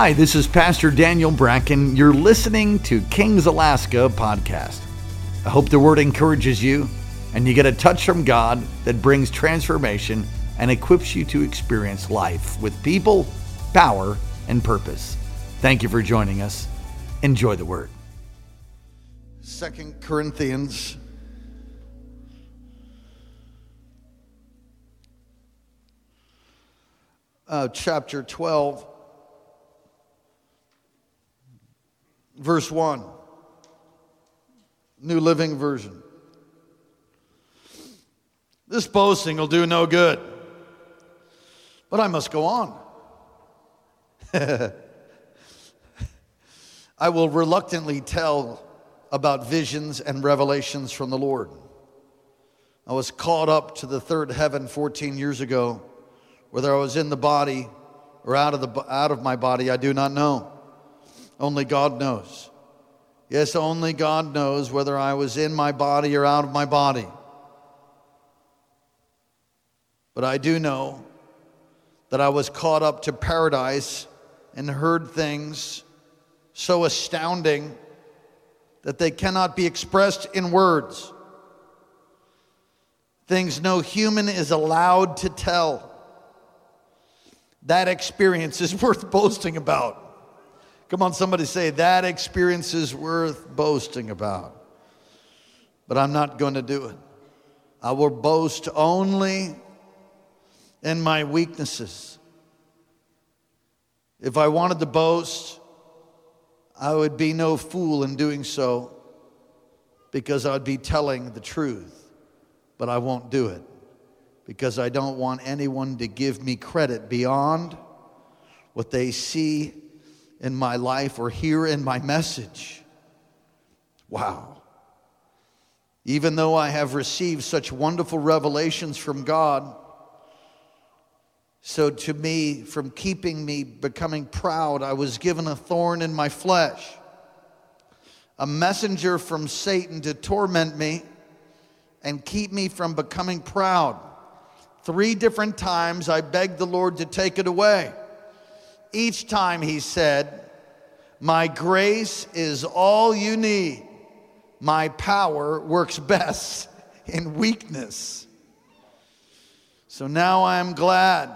Hi, this is Pastor Daniel Bracken. You're listening to Kings Alaska podcast. I hope the word encourages you and you get a touch from God that brings transformation and equips you to experience life with people, power, and purpose. Thank you for joining us. Enjoy the word. Second Corinthians uh, chapter 12, verse 1, New Living Version. This boasting will do no good, but I must go on. I will reluctantly tell about visions and revelations from the Lord. I was caught up to the third heaven 14 years ago. Whether I was in the body or out of, the, out of my body, I do not know. Only God knows. Yes, only God knows whether I was in my body or out of my body. But I do know that I was caught up to paradise and heard things so astounding that they cannot be expressed in words. Things no human is allowed to tell. That experience is worth boasting about. Come on, somebody say, that experience is worth boasting about. But I'm not going to do it. I will boast only in my weaknesses. If I wanted to boast, I would be no fool in doing so because I'd be telling the truth, but I won't do it because I don't want anyone to give me credit beyond what they see in my life or hear in my message. Wow. Even though I have received such wonderful revelations from God, so to me, from keeping me becoming proud, I was given a thorn in my flesh, a messenger from Satan to torment me and keep me from becoming proud. Three different times I begged the Lord to take it away. Each time he said, My grace is all you need. My power works best in weakness. So now I am glad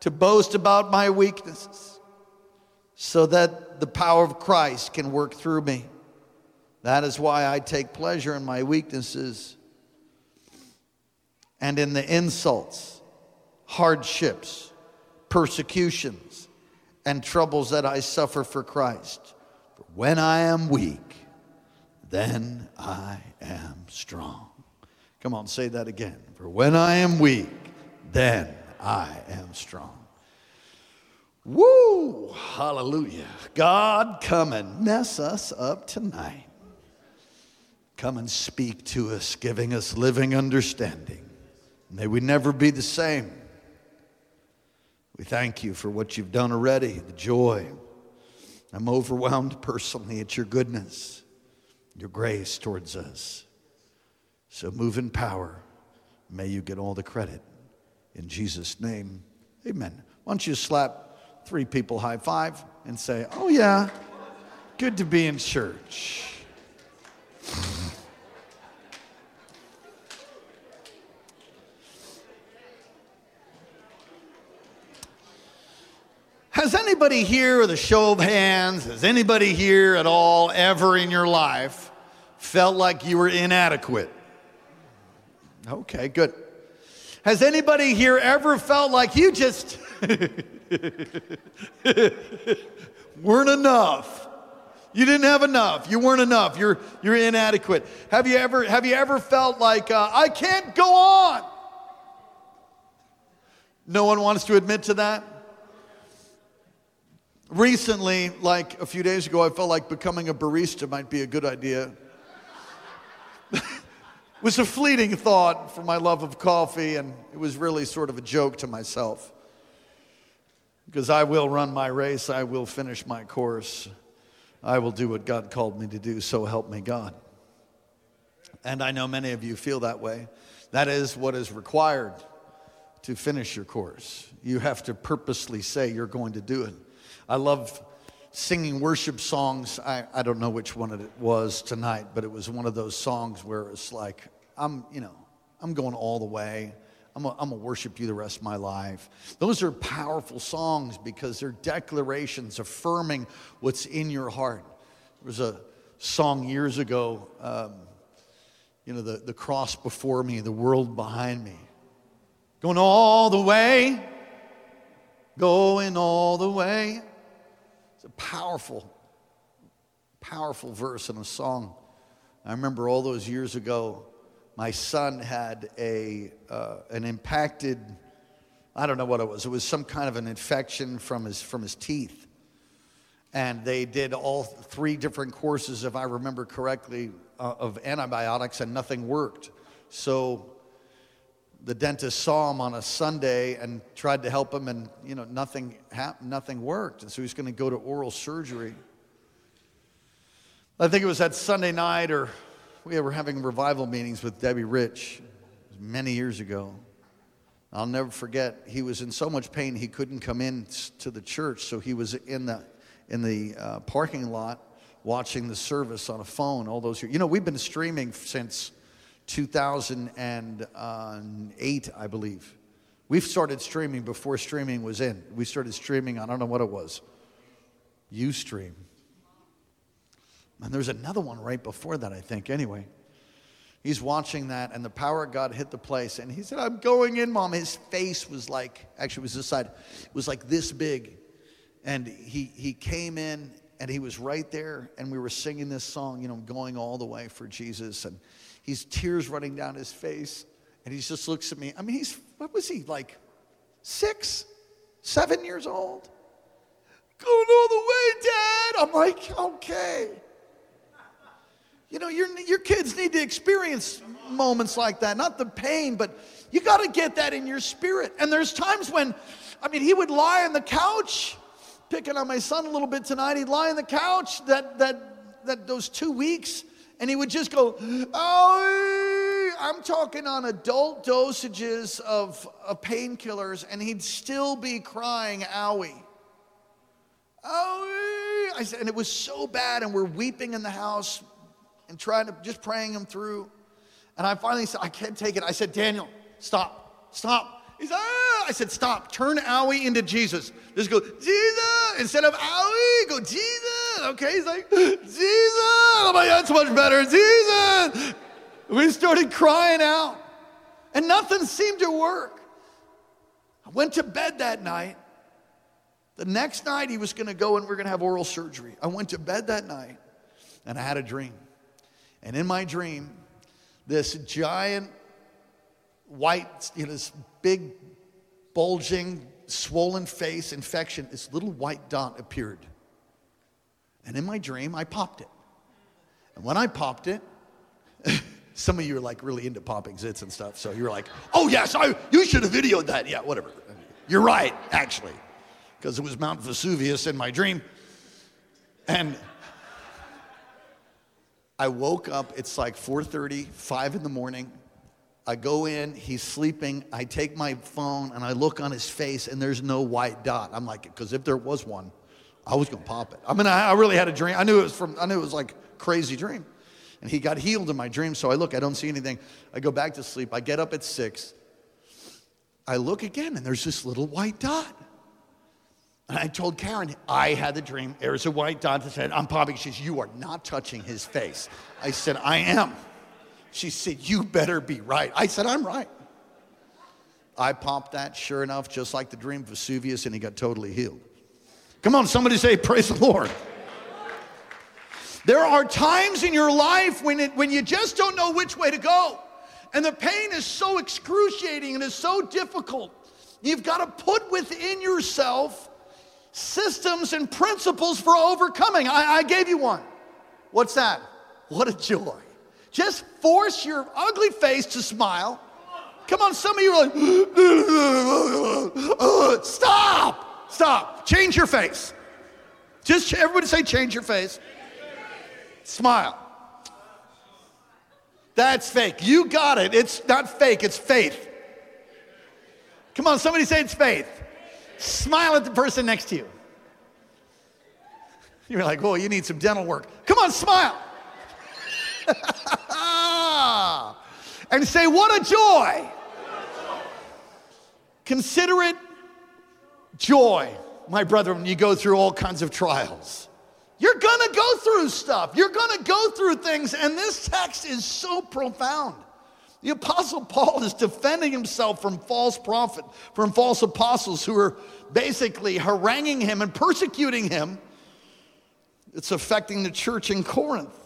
to boast about my weaknesses so that the power of Christ can work through me. That is why I take pleasure in my weaknesses and in the insults, hardships, persecutions, and troubles that I suffer for Christ. For when I am weak, then I am strong. Come on, say that again. For when I am weak, then I am strong. Woo! Hallelujah. God, come and mess us up tonight. Come and speak to us, giving us living understanding. May we never be the same. We thank you for what you've done already, the joy. I'm overwhelmed personally at your goodness, your grace towards us. So move in power. May you get all the credit. In Jesus' name, amen. Why don't you slap three people high five and say, Oh, yeah, good to be in church. Has anybody here, with a show of hands, has anybody here at all ever in your life felt like you were inadequate? Okay, good. Has anybody here ever felt like you just weren't enough? You didn't have enough. You weren't enough. You're, you're inadequate. Have you ever, have you ever felt like, uh, I can't go on? No one wants to admit to that? Recently, like a few days ago, I felt like becoming a barista might be a good idea. it was a fleeting thought for my love of coffee, and it was really sort of a joke to myself. Because I will run my race, I will finish my course, I will do what God called me to do, so help me God. And I know many of you feel that way. That is what is required to finish your course. You have to purposely say you're going to do it. I love singing worship songs. I, I don't know which one it was tonight, but it was one of those songs where it's like, I'm, you know, I'm going all the way. I'm going to worship you the rest of my life. Those are powerful songs because they're declarations affirming what's in your heart. There was a song years ago, um, you know, the, the cross before me, the world behind me. Going all the way, going all the way. It's a powerful, powerful verse in a song. I remember all those years ago, my son had a, uh, an impacted, I don't know what it was, it was some kind of an infection from his, from his teeth. And they did all three different courses, if I remember correctly, uh, of antibiotics, and nothing worked. So the dentist saw him on a Sunday and tried to help him, and you know nothing happened, nothing worked, and so he's going to go to oral surgery. I think it was that Sunday night, or we were having revival meetings with Debbie Rich many years ago. I'll never forget. He was in so much pain he couldn't come in to the church, so he was in the in the uh, parking lot watching the service on a phone all those years. You know, we've been streaming since 2008, I believe. We've started streaming before streaming was in. We started streaming, I don't know what it was. Ustream. And there's another one right before that, I think, anyway. He's watching that, and the power of God hit the place. And he said, I'm going in, mom. His face was like, actually, it was this side, it was like this big. And he, he came in, and he was right there, and we were singing this song, you know, going all the way for Jesus. And he's tears running down his face, and he just looks at me. I mean, he's, what was he, like six, seven years old? Going all the way, Dad. I'm like, okay. You know, your, your kids need to experience moments like that, not the pain, but you got to get that in your spirit. And there's times when, I mean, he would lie on the couch, picking on my son a little bit tonight. He'd lie on the couch that, that, that those two weeks, and he would just go, oh, I'm talking on adult dosages of, of painkillers, and he'd still be crying, owie. Owie. I said, and it was so bad, and we're weeping in the house and trying to just praying him through. And I finally said, I can't take it. I said, Daniel, stop, stop. He said, ah. I said, stop. Turn Owie into Jesus. Just go, Jesus. Instead of Owie, go, Jesus. Okay, he's like, Jesus. Oh my God, that's much better. Jesus. We started crying out, and nothing seemed to work. I went to bed that night. The next night, he was going to go and we are going to have oral surgery. I went to bed that night, and I had a dream. And in my dream, this giant white, you know, this big, bulging, swollen face infection, this little white dot appeared. And in my dream, I popped it. And when I popped it, some of you are like really into popping zits and stuff. So you're like, oh, yes, I, you should have videoed that. Yeah, whatever. You're right, actually, because it was Mount Vesuvius in my dream. And I woke up, it's like 4:30, 5 in the morning. I go in, he's sleeping. I take my phone and I look on his face and there's no white dot. I'm like, because if there was one, I was gonna pop it. I mean, I, I really had a dream. I knew it was from, I knew it was like crazy dream. And he got healed in my dream. So I look, I don't see anything. I go back to sleep. I get up at six. I look again and there's this little white dot. And I told Karen, I had the dream. There's a white dot that said, I'm popping. She says, You are not touching his face. I said, I am. She said, You better be right. I said, I'm right. I popped that, sure enough, just like the dream Vesuvius, and he got totally healed. Come on, somebody say, Praise the Lord. There are times in your life when, it, when you just don't know which way to go. And the pain is so excruciating and is so difficult. You've got to put within yourself systems and principles for overcoming. I, I gave you one. What's that? What a joy. Just force your ugly face to smile. Come on, some of you are like, stop, stop, change your face. Just everybody say, change your face. Smile. That's fake. You got it. It's not fake, it's faith. Come on, somebody say it's faith. Smile at the person next to you. You're like, oh, you need some dental work. Come on, smile. and say, what a joy. Consider it joy, my brethren, when you go through all kinds of trials. You're gonna go through stuff. You're gonna go through things, and this text is so profound. The Apostle Paul is defending himself from false prophet, from false apostles who are basically haranguing him and persecuting him. It's affecting the church in Corinth.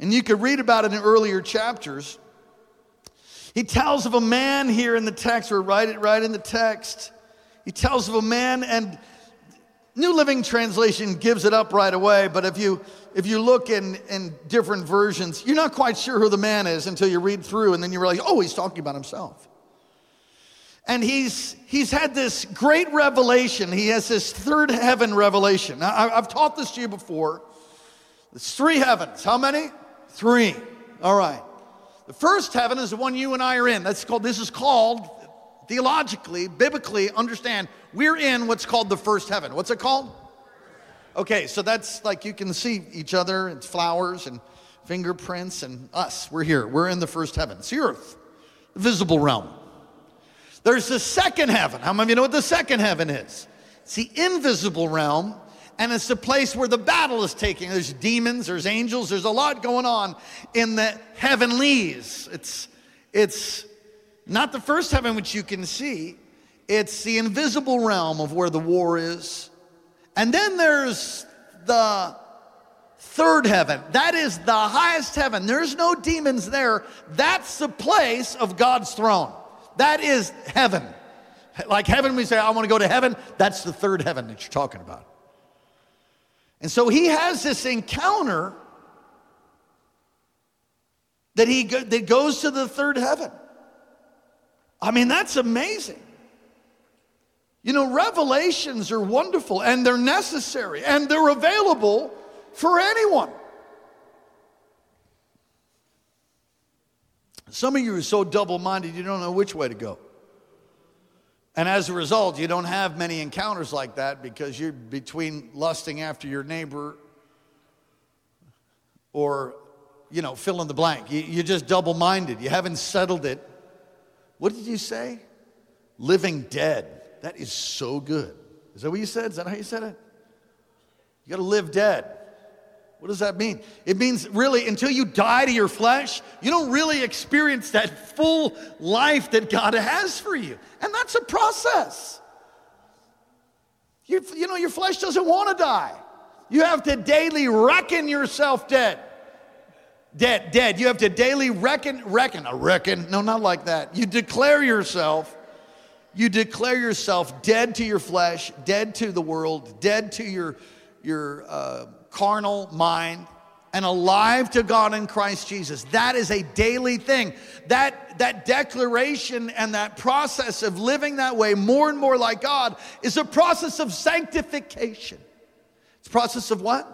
And you could read about it in earlier chapters. He tells of a man here in the text, or write it right in the text. He tells of a man, and New Living Translation gives it up right away, but if you if you look in, in different versions, you're not quite sure who the man is until you read through, and then you realize, oh, he's talking about himself. And he's he's had this great revelation. He has this third heaven revelation. Now, I've taught this to you before. It's three heavens. How many? Three. All right. The first heaven is the one you and I are in. That's called, this is called, theologically, biblically, understand, we're in what's called the first heaven. What's it called? Okay, so that's like you can see each other, it's flowers and fingerprints and us. We're here. We're in the first heaven. It's the earth, the visible realm. There's the second heaven. How many of you know what the second heaven is? It's the invisible realm and it's the place where the battle is taking. There's demons, there's angels, there's a lot going on in the heavenlies. It's, it's not the first heaven which you can see, it's the invisible realm of where the war is. And then there's the third heaven. That is the highest heaven. There's no demons there. That's the place of God's throne. That is heaven. Like heaven, we say, I want to go to heaven. That's the third heaven that you're talking about. And so he has this encounter that he that goes to the third heaven. I mean, that's amazing. You know, revelations are wonderful and they're necessary and they're available for anyone. Some of you are so double minded, you don't know which way to go. And as a result, you don't have many encounters like that because you're between lusting after your neighbor or, you know, fill in the blank. You, are just double minded. You haven't settled it. What did you say? Living dead. That is so good. Is that what you said? Is that how you said it? You got to live dead. What does that mean? It means really until you die to your flesh, you don't really experience that full life that God has for you. And that's a process. You, you know, your flesh doesn't want to die. You have to daily reckon yourself dead. Dead, dead. You have to daily reckon, reckon, a reckon. No, not like that. You declare yourself, you declare yourself dead to your flesh, dead to the world, dead to your, your, uh, carnal mind and alive to God in Christ Jesus. That is a daily thing. That, that declaration and that process of living that way more and more like God is a process of sanctification. It's a process of what?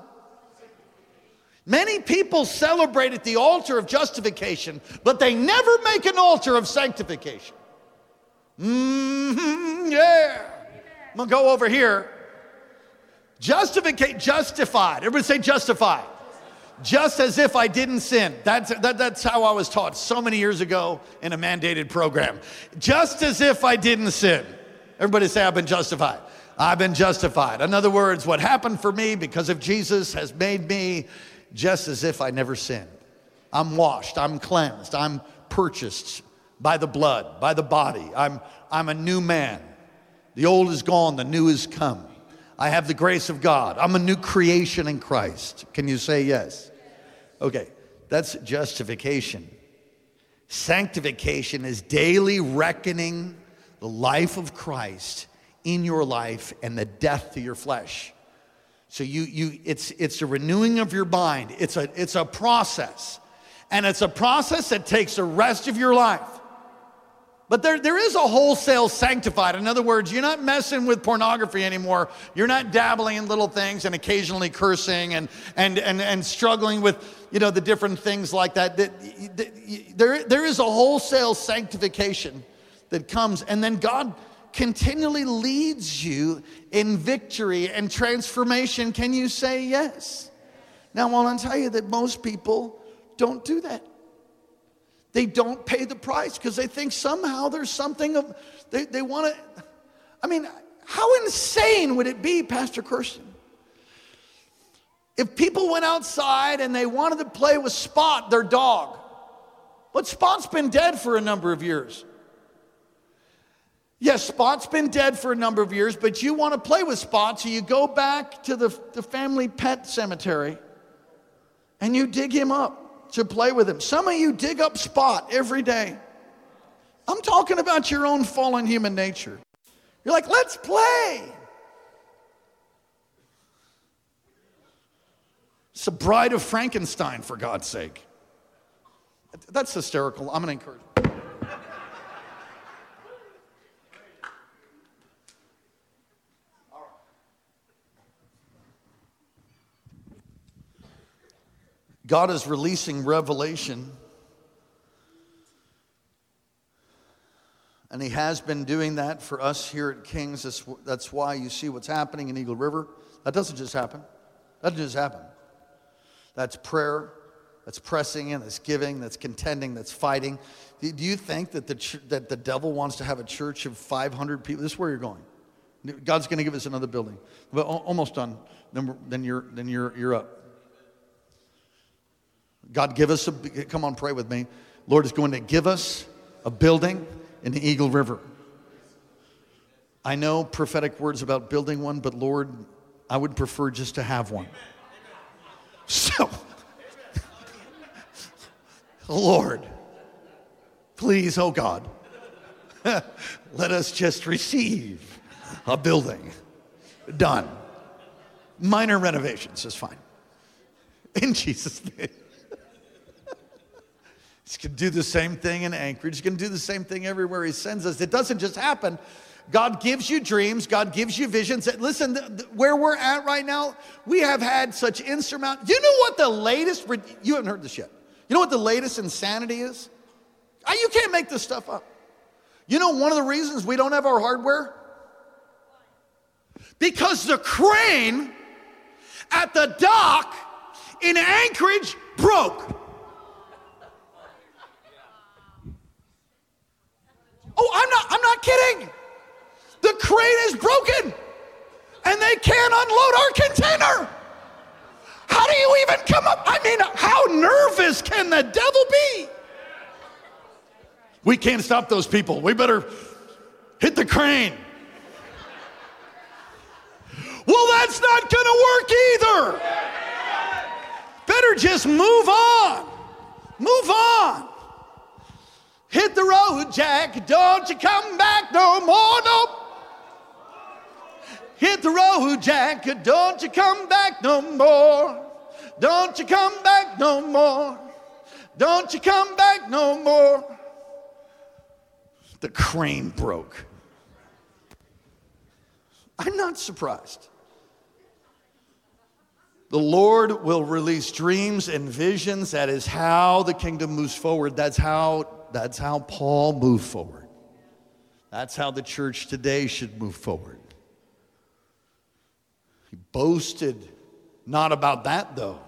Many people celebrate at the altar of justification, but they never make an altar of sanctification. Mm-hmm, yeah. I'm gonna go over here Justificate, justified. Everybody say justified. Just as if I didn't sin. That's, that, that's how I was taught so many years ago in a mandated program. Just as if I didn't sin. Everybody say, I've been justified. I've been justified. In other words, what happened for me because of Jesus has made me just as if I never sinned. I'm washed, I'm cleansed, I'm purchased by the blood, by the body. I'm, I'm a new man. The old is gone, the new is come. I have the grace of God. I'm a new creation in Christ. Can you say yes? Okay, that's justification. Sanctification is daily reckoning the life of Christ in your life and the death to your flesh. So you, you, it's, it's a renewing of your mind. It's a, it's a process. And it's a process that takes the rest of your life. But there, there is a wholesale sanctified. In other words, you're not messing with pornography anymore. You're not dabbling in little things and occasionally cursing and, and, and, and struggling with, you know, the different things like that. There, there is a wholesale sanctification that comes. And then God, continually leads you in victory and transformation, can you say yes? Now, I want to tell you that most people don't do that. They don't pay the price because they think somehow there's something of, they, they want to. I mean, how insane would it be, Pastor Kirsten? If people went outside and they wanted to play with Spot, their dog, but Spot's been dead for a number of years. Yes, Spot's been dead for a number of years, but you want to play with Spot, so you go back to the, the family pet cemetery and you dig him up to play with him. Some of you dig up Spot every day. I'm talking about your own fallen human nature. You're like, let's play. It's the bride of Frankenstein, for God's sake. That's hysterical. I'm going to encourage. God is releasing revelation, and He has been doing that for us here at Kings. That's, why you see what's happening in Eagle River. That doesn't just happen. That doesn't just happen. That's prayer, that's pressing in, that's giving, that's contending, that's fighting. Do you think that the, that the devil wants to have a church of 500 people? This is where you're going. God's going to give us another building. But almost done. Then, you're, then you're, you're up. God, give us a, come on, pray with me. Lord is going to give us a building in the Eagle River. I know prophetic words about building one, but Lord, I would prefer just to have one. So, Lord, please, oh God, let us just receive a building. Done. Minor renovations is fine. In Jesus' name. He's going to do the same thing in Anchorage. He's going to do the same thing everywhere He sends us. It doesn't just happen. God gives you dreams, God gives you visions. Listen, where we're at right now, we have had such insurmountable. You know what the latest, you haven't heard this yet. You know what the latest insanity is? Ah, you can't make this stuff up. You know one of the reasons we don't have our hardware? Because the crane at the dock in Anchorage broke. Oh, I'm not, I'm not kidding. The crane is broken and they can't unload our container. How do you even come up? I mean, how nervous can the devil be? We can't stop those people. We better hit the crane. Well, that's not going to work either. Better just move on. Move on. Hit the road, Jack. Don't you come back no more. Nope. Hit the road, Jack. Don't you come back no more. Don't you come back no more. Don't you come back no more. The crane broke. I'm not surprised. The Lord will release dreams and visions. That is how the kingdom moves forward. That's how, that's how Paul moved forward. That's how the church today should move forward. He boasted not about that, though.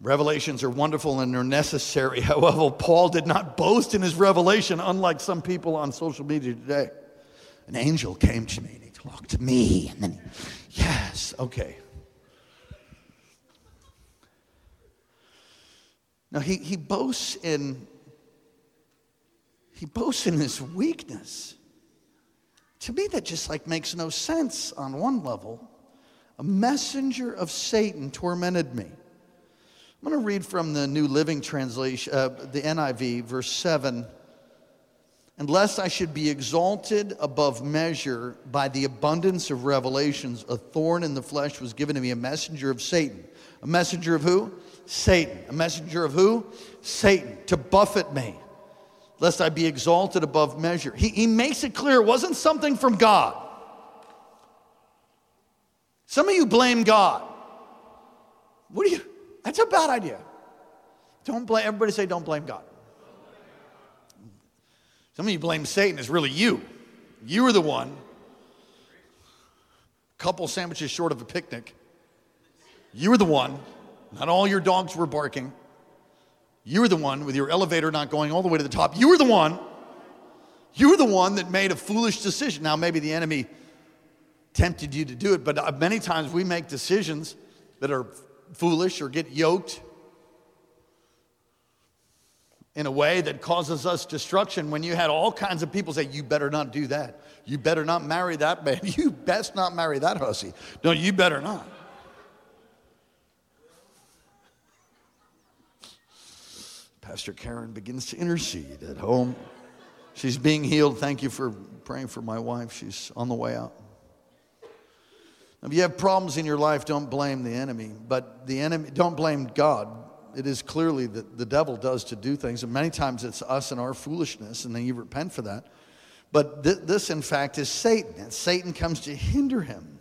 Revelations are wonderful and they're necessary. However, Paul did not boast in his revelation, unlike some people on social media today. An angel came to me and he talked to me, and then, yes, okay. Now he, he boasts in he boasts in his weakness. To me, that just like makes no sense on one level. A messenger of Satan tormented me. I'm going to read from the New Living Translation, uh, the NIV, verse 7. Unless I should be exalted above measure by the abundance of revelations, a thorn in the flesh was given to me, a messenger of Satan. A messenger of who? Satan. A messenger of who? Satan. To buffet me lest I be exalted above measure. He, he makes it clear it wasn't something from God. Some of you blame God. What do you? That's a bad idea. Don't blame, everybody say, don't blame God. Some of you blame Satan, it's really you. You were the one. Couple sandwiches short of a picnic. You were the one. Not all your dogs were barking. You were the one with your elevator not going all the way to the top. You were the one. You were the one that made a foolish decision. Now, maybe the enemy tempted you to do it, but uh, many times we make decisions that are foolish or get yoked in a way that causes us destruction when you had all kinds of people say, You better not do that. You better not marry that man. You best not marry that hussy. No, you better not. Pastor Karen begins to intercede at home. She's being healed. Thank you for praying for my wife. She's on the way out. If you have problems in your life, don't blame the enemy, but the enemy, don't blame God. It is clearly that the devil does to do things, and many times it's us and our foolishness, and then you repent for that. But th- this, in fact, is Satan, and Satan comes to hinder him,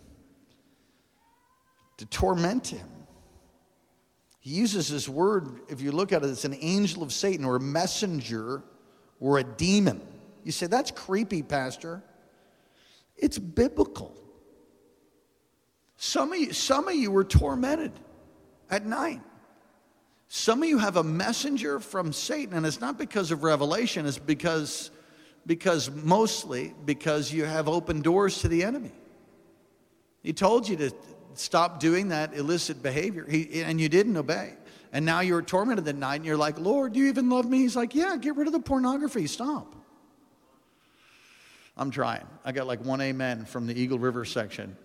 to torment him. He uses this word, if you look at it, it's an angel of Satan or a messenger or a demon. You say, that's creepy, Pastor. It's biblical. Some of you, some of you were tormented at night. Some of you have a messenger from Satan, and it's not because of revelation, it's because, because mostly because you have open doors to the enemy. He told you to stop doing that illicit behavior, he, and you didn't obey. And now you're tormented at night, and you're like, Lord, do you even love me? He's like, Yeah, get rid of the pornography, stop. I'm trying. I got like one amen from the Eagle River section.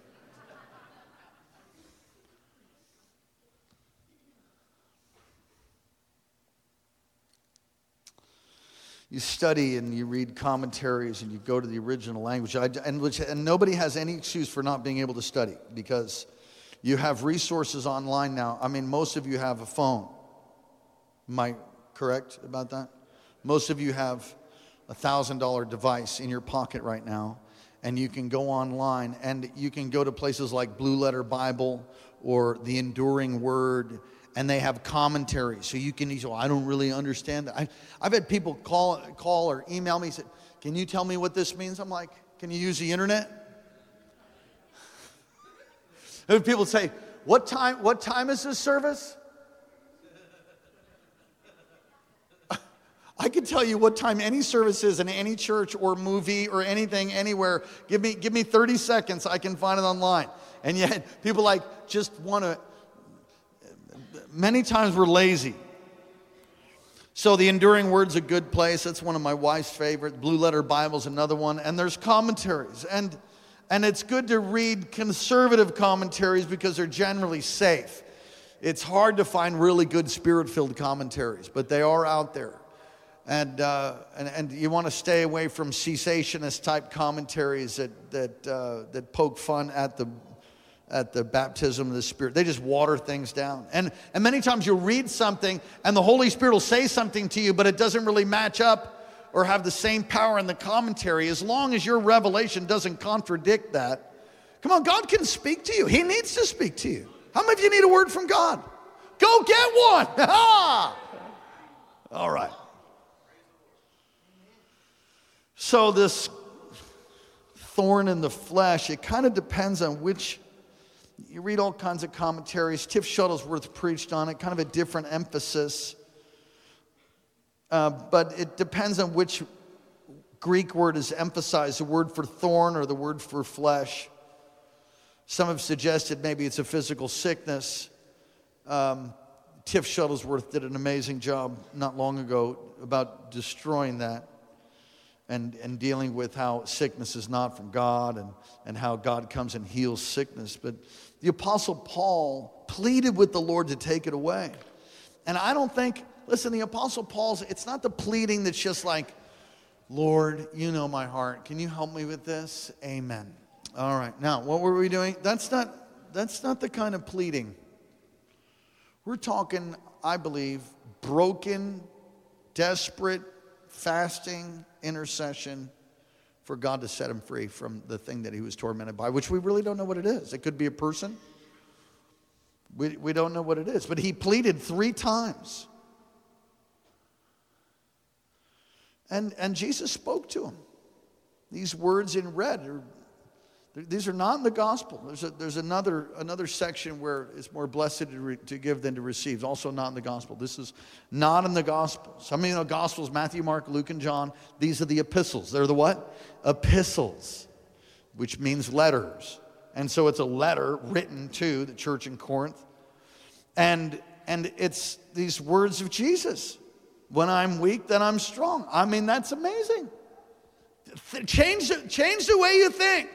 you study and you read commentaries and you go to the original language I, and, which, and nobody has any excuse for not being able to study because you have resources online now i mean most of you have a phone am i correct about that most of you have a thousand dollar device in your pocket right now and you can go online and you can go to places like blue letter bible or the enduring word and they have commentaries. So you can, say, well, I don't really understand that. I, have had people call, call or email me and say, Can you tell me what this means? I'm like, Can you use the internet? And people say, What time, what time is this service? I can tell you what time any service is in any church or movie or anything anywhere. Give me, give me 30 seconds, I can find it online. And yet, people like just want to many times we're lazy. So the Enduring Word's a good place. That's one of my wife's favorite. Blue Letter Bible's another one. And there's commentaries. And, and it's good to read conservative commentaries because they're generally safe. It's hard to find really good spirit filled commentaries, but they are out there. And, uh, and, and you want to stay away from cessationist type commentaries that, that, uh, that poke fun at the at the baptism of the Spirit. They just water things down. And, and many times you'll read something and the Holy Spirit will say something to you, but it doesn't really match up or have the same power in the commentary. As long as your revelation doesn't contradict that, come on, God can speak to you. He needs to speak to you. How many of you need a word from God? Go get one. All right. So, this thorn in the flesh, it kind of depends on which you read all kinds of commentaries. Tiff Shuttlesworth preached on it, kind of a different emphasis. Uh, but it depends on which Greek word is emphasized the word for thorn or the word for flesh. Some have suggested maybe it's a physical sickness. Um, Tiff Shuttlesworth did an amazing job not long ago about destroying that and, and dealing with how sickness is not from God and, and how God comes and heals sickness. But the Apostle Paul pleaded with the Lord to take it away. And I don't think, listen, the Apostle Paul's, it's not the pleading that's just like, Lord, you know my heart. Can you help me with this? Amen. All right. Now, what were we doing? That's not, that's not the kind of pleading. We're talking, I believe, broken, desperate, fasting, intercession for God to set him free from the thing that he was tormented by, which we really don't know what it is. It could be a person. We, we don't know what it is. But he pleaded three times. And, and Jesus spoke to him. these words in red are these are not in the gospel. There's, a, there's another, another section where it's more blessed to, re, to give than to receive. Also not in the gospel. This is not in the gospels. How many know the gospels? Matthew, Mark, Luke, and John. These are the epistles. They're the what? Epistles, which means letters. And so it's a letter written to the church in Corinth. And, and it's these words of Jesus. When I'm weak, then I'm strong. I mean, that's amazing. Change, change the way you think.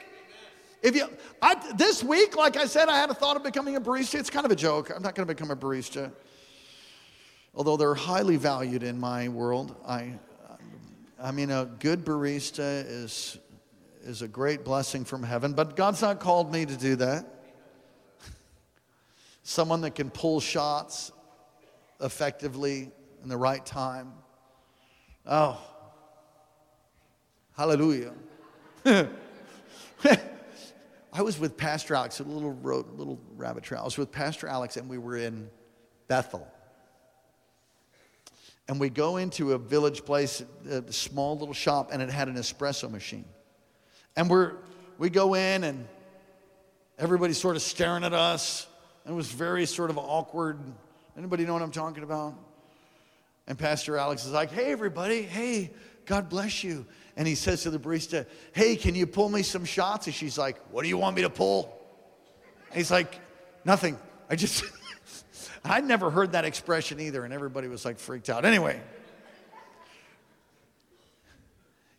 If you, I, this week, like I said, I had a thought of becoming a barista. It's kind of a joke. I'm not going to become a barista, although they're highly valued in my world. I, I mean, a good barista is is a great blessing from heaven, but God's not called me to do that. Someone that can pull shots effectively in the right time. Oh, hallelujah. I was with Pastor Alex, a little, little rabbit trail. I was with Pastor Alex, and we were in Bethel. And we go into a village place, a small little shop, and it had an espresso machine. And we're, we go in, and everybody's sort of staring at us. And it was very sort of awkward. Anybody know what I'm talking about? And Pastor Alex is like, hey, everybody, hey, God bless you. And he says to the barista, Hey, can you pull me some shots? And she's like, What do you want me to pull? And he's like, Nothing. I just, I'd never heard that expression either. And everybody was like freaked out. Anyway,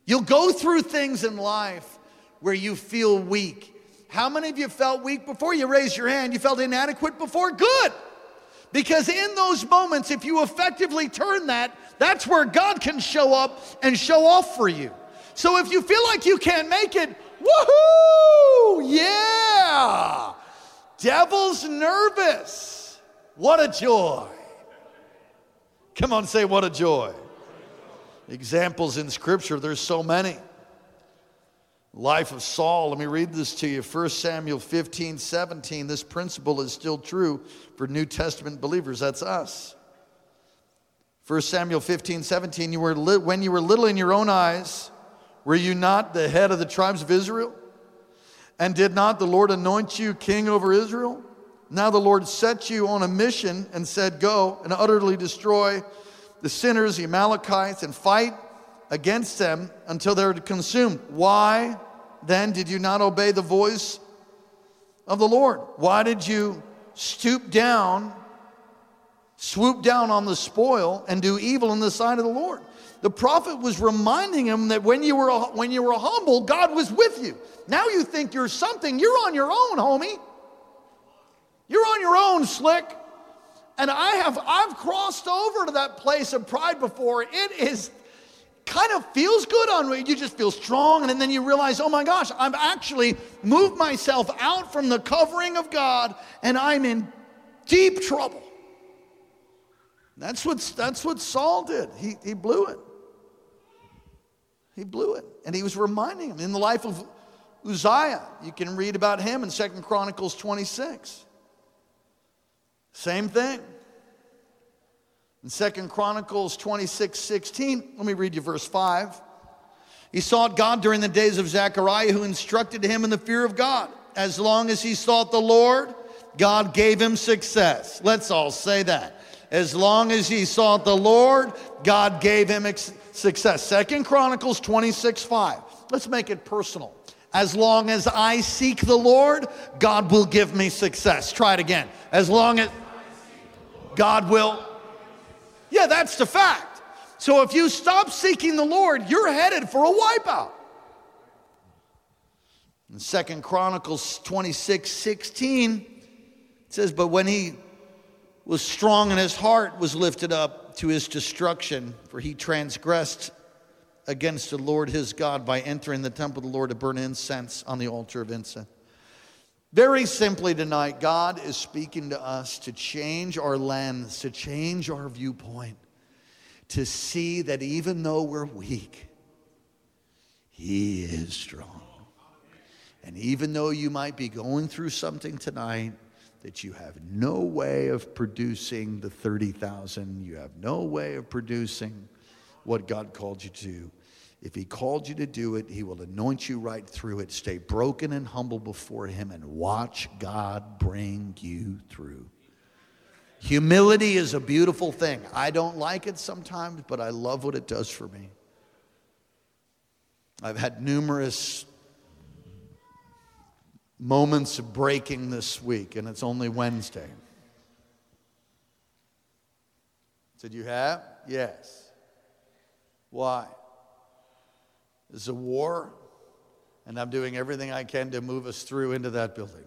you'll go through things in life where you feel weak. How many of you felt weak before? You raised your hand. You felt inadequate before? Good. Because in those moments, if you effectively turn that, that's where God can show up and show off for you. So if you feel like you can't make it, woohoo! Yeah! Devil's nervous. What a joy. Come on, say, what a joy. Examples in Scripture, there's so many. Life of Saul, let me read this to you. 1 Samuel 15, 17. This principle is still true for New Testament believers. That's us. 1 Samuel 15, 17. You were li- when you were little in your own eyes, were you not the head of the tribes of Israel? And did not the Lord anoint you king over Israel? Now the Lord set you on a mission and said, Go and utterly destroy the sinners, the Amalekites, and fight against them until they're consumed. Why then did you not obey the voice of the Lord? Why did you stoop down, swoop down on the spoil, and do evil in the sight of the Lord? the prophet was reminding him that when you were when you were humble, God was with you. Now you think you're something. You're on your own, homie. You're on your own, slick. And I have I've crossed over to that place of pride before. It is kind of feels good on. You just feel strong, and then you realize, oh my gosh, I've actually moved myself out from the covering of God, and I'm in deep trouble. That's what, that's what Saul did. He, he blew it. He blew it. And he was reminding him in the life of Uzziah. You can read about him in Second Chronicles 26. Same thing. In Second Chronicles 26, 16, let me read you verse 5. He sought God during the days of Zechariah, who instructed him in the fear of God. As long as he sought the Lord, God gave him success. Let's all say that. As long as he sought the Lord, God gave him ex- success. Second Chronicles 26 5. Let's make it personal. As long as I seek the Lord, God will give me success. Try it again. As long as God will. Yeah, that's the fact. So if you stop seeking the Lord, you're headed for a wipeout. In Second Chronicles 26 16, it says, But when he was strong and his heart was lifted up to his destruction, for he transgressed against the Lord his God by entering the temple of the Lord to burn incense on the altar of incense. Very simply tonight, God is speaking to us to change our lens, to change our viewpoint, to see that even though we're weak, He is strong. And even though you might be going through something tonight, that you have no way of producing the 30,000, you have no way of producing what God called you to. If he called you to do it, he will anoint you right through it. Stay broken and humble before him and watch God bring you through. Humility is a beautiful thing. I don't like it sometimes, but I love what it does for me. I've had numerous moments of breaking this week, and it's only Wednesday. Did you have? Yes. Why? There's a war, and I'm doing everything I can to move us through into that building.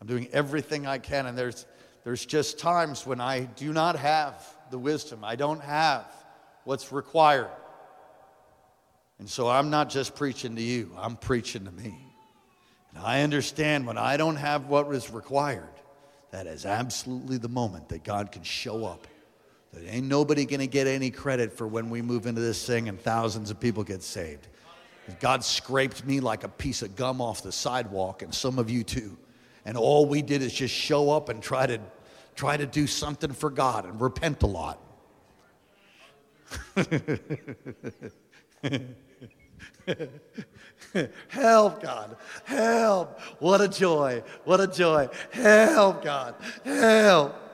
I'm doing everything I can, and there's, there's just times when I do not have the wisdom, I don't have what's required. And so I'm not just preaching to you, I'm preaching to me. And I understand when I don't have what is required, that is absolutely the moment that God can show up. Ain't nobody gonna get any credit for when we move into this thing and thousands of people get saved. God scraped me like a piece of gum off the sidewalk, and some of you too. And all we did is just show up and try to try to do something for God and repent a lot. Help, God. Help. What a joy. What a joy. Help, God. Help.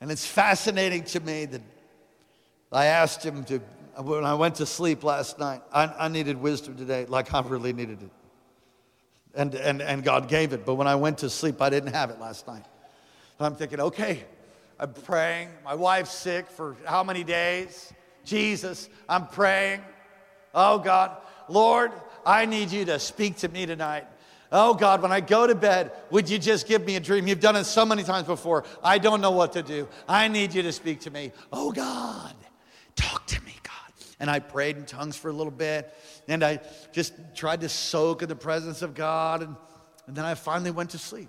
And it's fascinating to me that I asked him to, when I went to sleep last night, I, I needed wisdom today, like I really needed it. And, and, and God gave it. But when I went to sleep, I didn't have it last night. I'm thinking, okay, I'm praying. My wife's sick for how many days? Jesus, I'm praying. Oh God, Lord, I need you to speak to me tonight. Oh God, when I go to bed, would you just give me a dream? You've done it so many times before. I don't know what to do. I need you to speak to me. Oh God, talk to me, God. And I prayed in tongues for a little bit, and I just tried to soak in the presence of God, and, and then I finally went to sleep.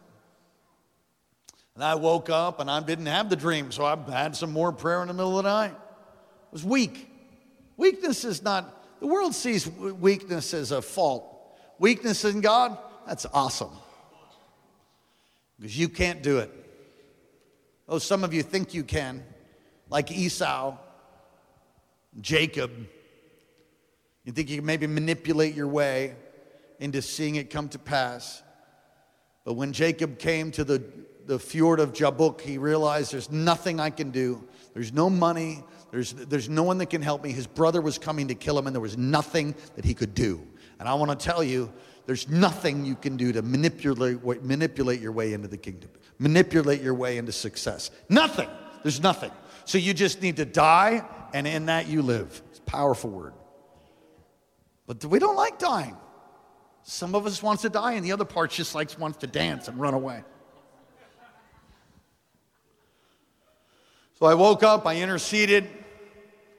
And I woke up and I didn't have the dream, so I had some more prayer in the middle of the night. It was weak. Weakness is not, the world sees weakness as a fault. Weakness in God, that's awesome. Because you can't do it. Oh, some of you think you can, like Esau, Jacob. You think you can maybe manipulate your way into seeing it come to pass. But when Jacob came to the the fjord of Jabbok, he realized there's nothing I can do. There's no money. There's, there's no one that can help me. His brother was coming to kill him, and there was nothing that he could do. And I want to tell you, there's nothing you can do to manipulate, manipulate your way into the kingdom, manipulate your way into success. Nothing. There's nothing. So you just need to die, and in that you live. It's a powerful word. But we don't like dying. Some of us wants to die, and the other part just likes wants to dance and run away. So I woke up, I interceded.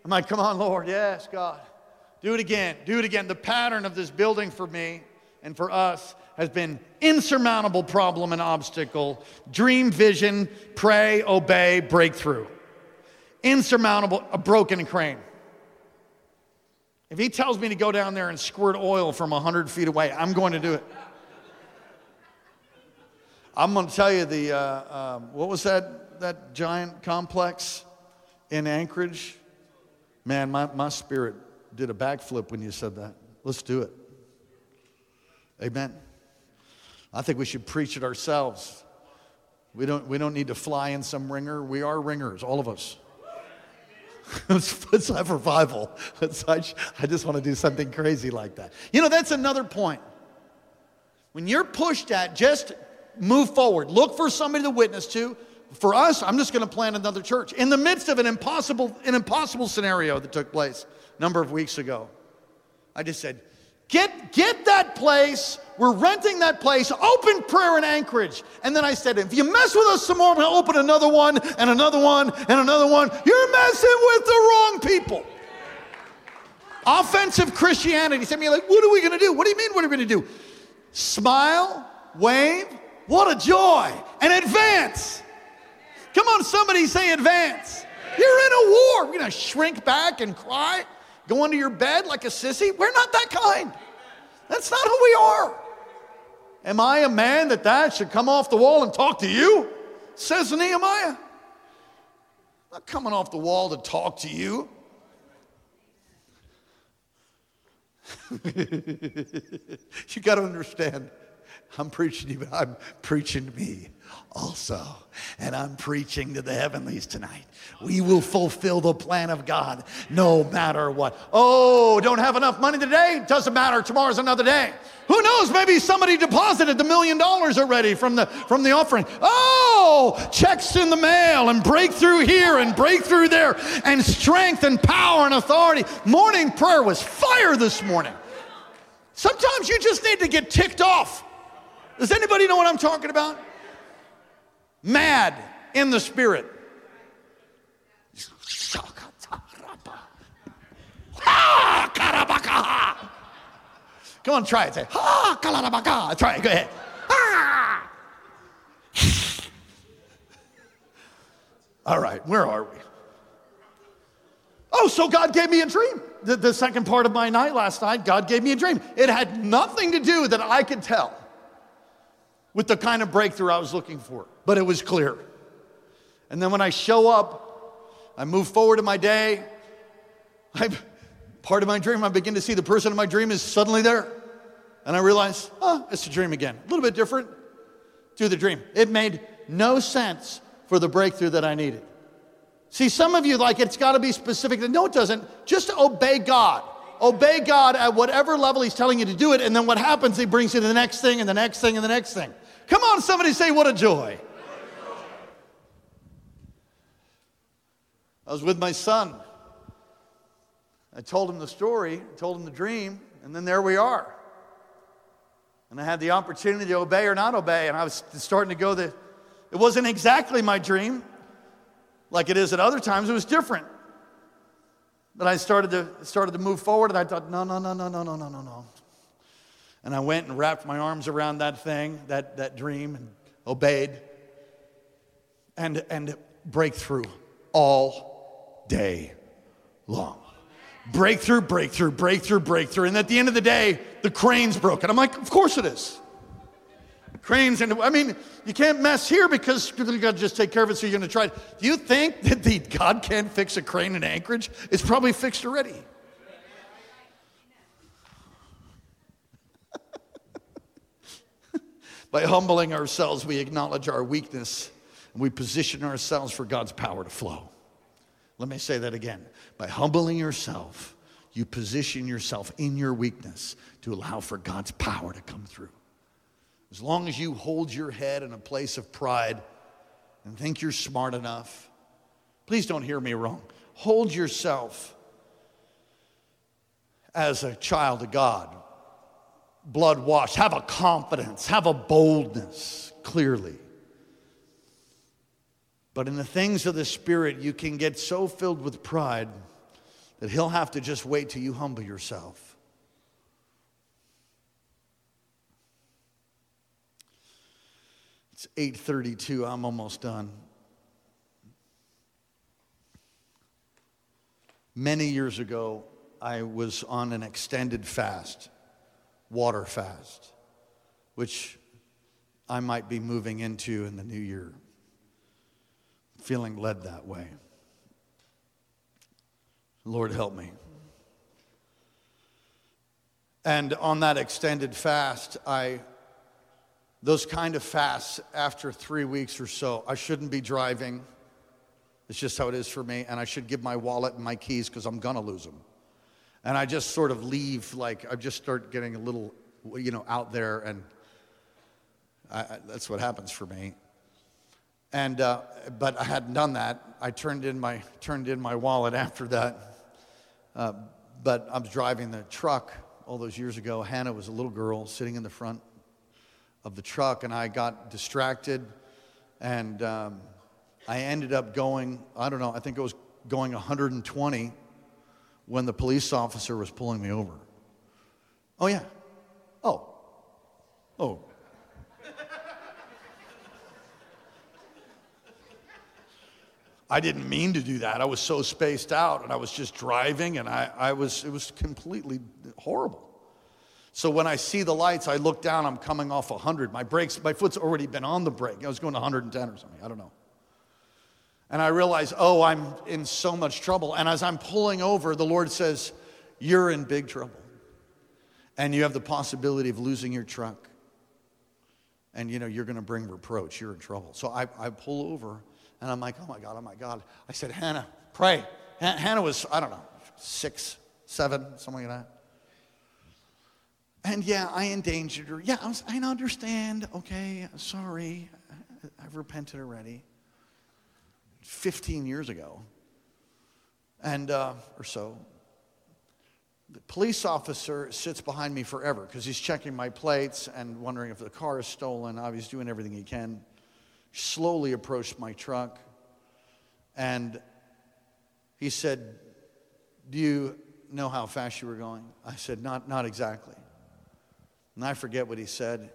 I'm like, come on, Lord, yes, God. Do it again, do it again. The pattern of this building for me and for us has been insurmountable problem and obstacle, dream vision, pray, obey, breakthrough. Insurmountable, a broken crane. If he tells me to go down there and squirt oil from 100 feet away, I'm going to do it. I'm going to tell you the, uh, um, what was that? that giant complex in Anchorage, man, my, my spirit did a backflip when you said that. Let's do it. Amen. I think we should preach it ourselves. We don't, we don't need to fly in some ringer. We are ringers, all of us. let's, have revival. Let's, I, I just want to do something crazy like that. You know, that's another point. When you're pushed at, just move forward. Look for somebody to witness to for us, I'm just going to plant another church in the midst of an impossible, an impossible scenario that took place a number of weeks ago. I just said, get, get that place. We're renting that place. Open prayer in Anchorage. And then I said, if you mess with us some more, I'm going to open another one and another one and another one. You're messing with the wrong people. Offensive Christianity. Some you like, what are we going to do? What do you mean, what are we going to do? Smile, wave, what a joy, and advance. Come on, somebody say advance. You're in a war. We're going to shrink back and cry, go under your bed like a sissy. We're not that kind. That's not who we are. Am I a man that that should come off the wall and talk to you? Says Nehemiah. I'm not coming off the wall to talk to you. you got to understand, I'm preaching to you, but I'm preaching to me also. And I'm preaching to the heavenlies tonight. We will fulfill the plan of God no matter what. Oh, don't have enough money today? Doesn't matter. Tomorrow's another day. Who knows? Maybe somebody deposited the million dollars already from the from the offering. Oh, checks in the mail and breakthrough here and breakthrough there and strength and power and authority. Morning prayer was fire this morning. Sometimes you just need to get ticked off. Does anybody know what I'm talking about? Mad in the spirit. Come on, try it. Say, ha. Try it. Go ahead. Ah. All right, where are we? Oh, so God gave me a dream. The, the second part of my night last night, God gave me a dream. It had nothing to do that I could tell with the kind of breakthrough I was looking for, but it was clear. And then when I show up, I move forward in my day. I, part of my dream, I begin to see the person in my dream is suddenly there. And I realize, oh, it's a dream again. A little bit different to the dream. It made no sense for the breakthrough that I needed. See, some of you like it's got to be specific. No, it doesn't. Just obey God. Obey God at whatever level He's telling you to do it. And then what happens, He brings you to the next thing and the next thing and the next thing. Come on, somebody say, What a joy. I was with my son. I told him the story, told him the dream, and then there we are. And I had the opportunity to obey or not obey, and I was starting to go the, it wasn't exactly my dream like it is at other times, it was different. But I started to, started to move forward, and I thought, no, no, no, no, no, no, no, no, no. And I went and wrapped my arms around that thing, that, that dream, and obeyed. And, and breakthrough all day long. Breakthrough, breakthrough, breakthrough, breakthrough. And at the end of the day, the crane's broken. I'm like, of course it is. Cranes, and I mean, you can't mess here because you got to just take care of it, so you're going to try it. Do you think that the God can't fix a crane in Anchorage? It's probably fixed already. By humbling ourselves, we acknowledge our weakness and we position ourselves for God's power to flow. Let me say that again. By humbling yourself, you position yourself in your weakness to allow for God's power to come through. As long as you hold your head in a place of pride and think you're smart enough, please don't hear me wrong. Hold yourself as a child of God, blood washed. Have a confidence, have a boldness, clearly. But in the things of the Spirit, you can get so filled with pride that He'll have to just wait till you humble yourself. It's 8:32. I'm almost done. Many years ago, I was on an extended fast, water fast, which I might be moving into in the new year. Feeling led that way. Lord, help me. And on that extended fast, I those kind of fasts after three weeks or so, I shouldn't be driving. It's just how it is for me. And I should give my wallet and my keys because I'm going to lose them. And I just sort of leave, like, I just start getting a little, you know, out there. And I, I, that's what happens for me. And, uh, but I hadn't done that. I turned in my, turned in my wallet after that. Uh, but I was driving the truck all those years ago. Hannah was a little girl sitting in the front of the truck, and I got distracted, and um, I ended up going, I don't know, I think it was going 120 when the police officer was pulling me over. Oh, yeah. Oh. Oh. I didn't mean to do that. I was so spaced out and I was just driving and I, I was, it was completely horrible. So when I see the lights, I look down, I'm coming off 100. My brakes, my foot's already been on the brake. I was going 110 or something, I don't know. And I realize, oh, I'm in so much trouble. And as I'm pulling over, the Lord says, You're in big trouble. And you have the possibility of losing your truck. And you know, you're gonna bring reproach. You're in trouble. So I, I pull over and I'm like, oh my God, oh my God. I said, Hannah, pray. Hannah was, I don't know, six, seven, something like that. And yeah, I endangered her. Yeah, I, was, I understand. Okay, sorry. I've repented already. 15 years ago, and uh, or so. The police officer sits behind me forever because he's checking my plates and wondering if the car is stolen. Obviously, doing everything he can. Slowly approached my truck, and he said, "Do you know how fast you were going?" I said, "Not, not exactly." And I forget what he said.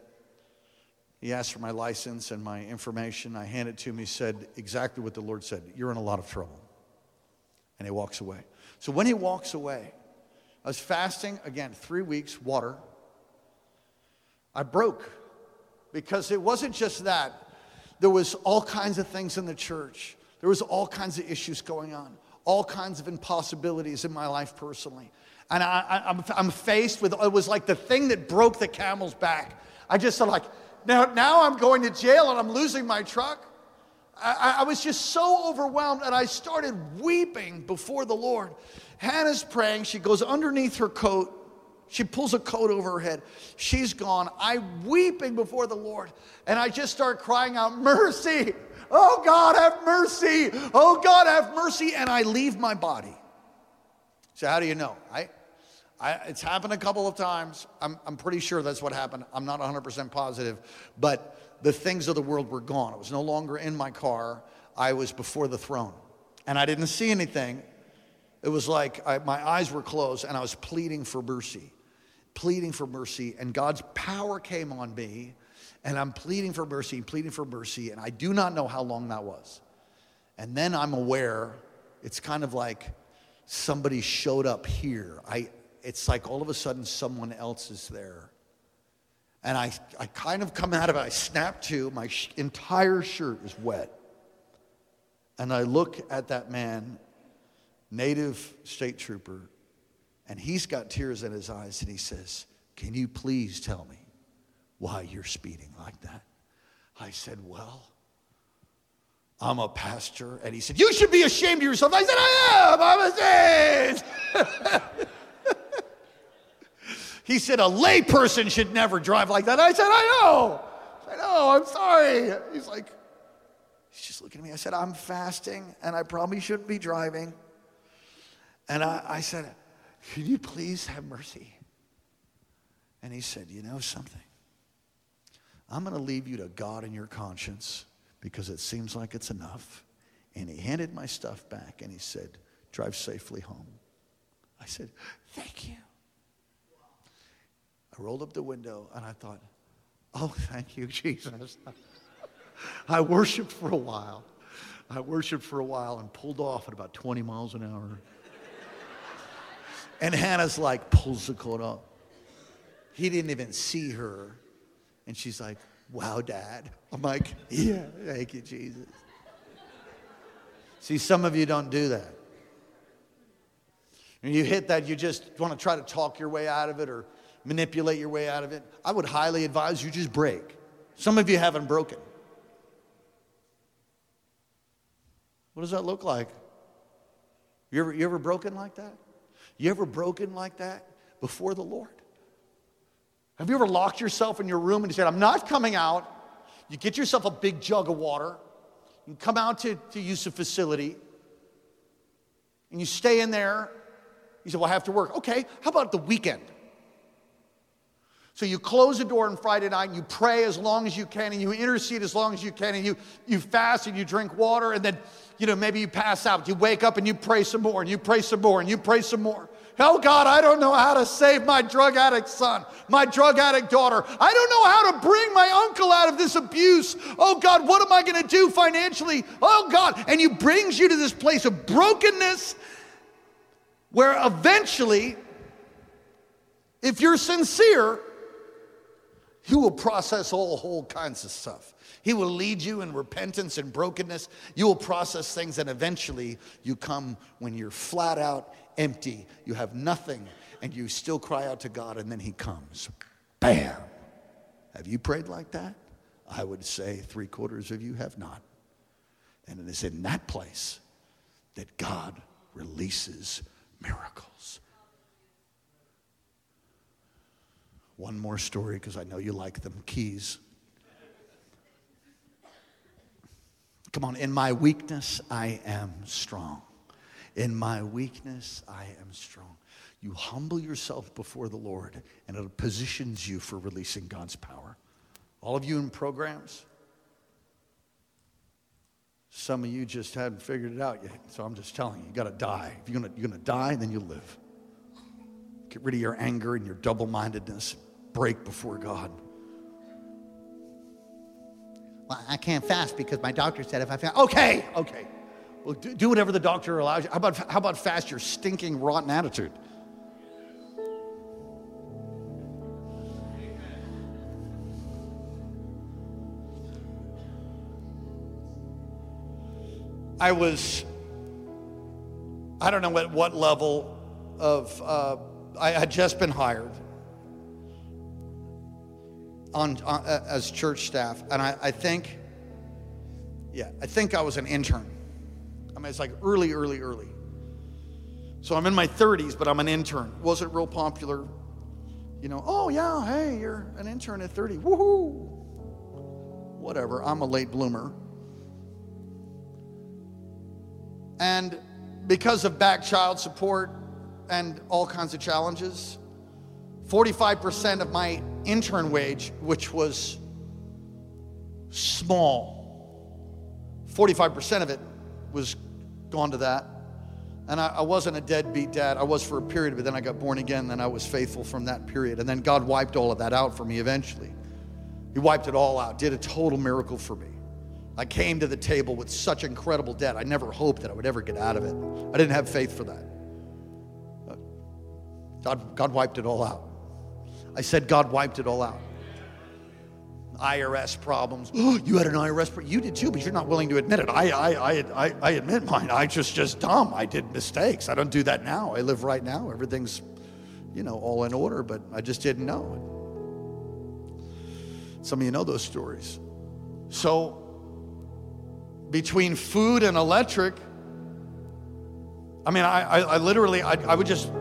He asked for my license and my information. I handed it to him. He said exactly what the Lord said You're in a lot of trouble. And he walks away. So when he walks away, I was fasting again, three weeks, water. I broke because it wasn't just that. There was all kinds of things in the church. There was all kinds of issues going on, all kinds of impossibilities in my life personally. And I, am faced with, it was like the thing that broke the camel's back. I just said like, now, now I'm going to jail and I'm losing my truck. I, I was just so overwhelmed and I started weeping before the Lord. Hannah's praying. She goes underneath her coat. She pulls a coat over her head. She's gone. I'm weeping before the Lord. And I just start crying out, Mercy! Oh God, have mercy! Oh God, have mercy! And I leave my body. So, how do you know? I, I, it's happened a couple of times. I'm, I'm pretty sure that's what happened. I'm not 100% positive. But the things of the world were gone. I was no longer in my car. I was before the throne. And I didn't see anything. It was like I, my eyes were closed and I was pleading for mercy, pleading for mercy. And God's power came on me. And I'm pleading for mercy, pleading for mercy. And I do not know how long that was. And then I'm aware it's kind of like somebody showed up here. I, it's like all of a sudden someone else is there. And I, I kind of come out of it, I snap to, my sh- entire shirt is wet. And I look at that man, native state trooper, and he's got tears in his eyes, and he says, Can you please tell me why you're speeding like that? I said, Well, I'm a pastor. And he said, You should be ashamed of yourself. I said, I am. I'm ashamed. He said, A layperson should never drive like that. I said, I know. I know, I'm sorry. He's like, He's just looking at me. I said, I'm fasting and I probably shouldn't be driving. And I, I said, Can you please have mercy? And he said, You know something? I'm going to leave you to God and your conscience because it seems like it's enough. And he handed my stuff back and he said, Drive safely home. I said, Thank you. I rolled up the window and I thought, oh, thank you, Jesus. I worshiped for a while. I worshiped for a while and pulled off at about 20 miles an hour. And Hannah's like, pulls the coat up. He didn't even see her. And she's like, wow, dad. I'm like, yeah, thank you, Jesus. See, some of you don't do that. And you hit that, you just want to try to talk your way out of it or manipulate your way out of it, I would highly advise you just break. Some of you haven't broken. What does that look like? You ever, you ever broken like that? You ever broken like that before the Lord? Have you ever locked yourself in your room and you said, I'm not coming out? You get yourself a big jug of water, you come out to, to use the facility, and you stay in there. You say, Well, I have to work. Okay, how about the weekend? So you close the door on Friday night and you pray as long as you can and you intercede as long as you can and you, you fast and you drink water and then, you know, maybe you pass out. You wake up and you pray some more and you pray some more and you pray some more. Oh God, I don't know how to save my drug addict son, my drug addict daughter. I don't know how to bring my uncle out of this abuse. Oh God, what am I going to do financially? Oh God. And he brings you to this place of brokenness where eventually, if you're sincere, you will process all whole kinds of stuff. He will lead you in repentance and brokenness. You will process things, and eventually you come when you're flat out empty. You have nothing, and you still cry out to God, and then He comes. Bam! Have you prayed like that? I would say three quarters of you have not. And it is in that place that God releases miracles. One more story because I know you like them keys. Come on, in my weakness, I am strong. In my weakness, I am strong. You humble yourself before the Lord, and it positions you for releasing God's power. All of you in programs, some of you just hadn't figured it out yet. So I'm just telling you, you got to die. If you're going you're to die, then you live. Get rid of your anger and your double mindedness. Break before God. Well, I can't fast because my doctor said if I fast. Okay, okay. Well, do, do whatever the doctor allows you. How about, how about fast your stinking, rotten attitude? I was, I don't know at what level of, uh, I had just been hired on, on uh, as church staff, and I, I think, yeah, I think I was an intern. I mean, it's like early, early, early. So I'm in my 30s, but I'm an intern. Wasn't real popular. You know, oh yeah, hey, you're an intern at 30. Woohoo! Whatever. I'm a late bloomer. And because of back child support and all kinds of challenges, 45% of my intern wage, which was small, 45% of it was gone to that. And I, I, wasn't a deadbeat dad. I was for a period, but then I got born again, then I was faithful from that period. And then God wiped all of that out for me eventually. He wiped it all out, did a total miracle for me. I came to the table with such incredible debt. I never hoped that I would ever get out of it. I didn't have faith for that. Uh, God, God wiped it all out. I said, God wiped it all out. IRS problems. Oh, you had an IRS problem. You did too, but you're not willing to admit it. I, I, I, I, admit mine. I just, just dumb. I did mistakes. I don't do that now. I live right now. Everything's, you know, all in order, but I just didn't know. Some of you know those stories. So between food and electric, I mean, I, I, I literally, I, I would just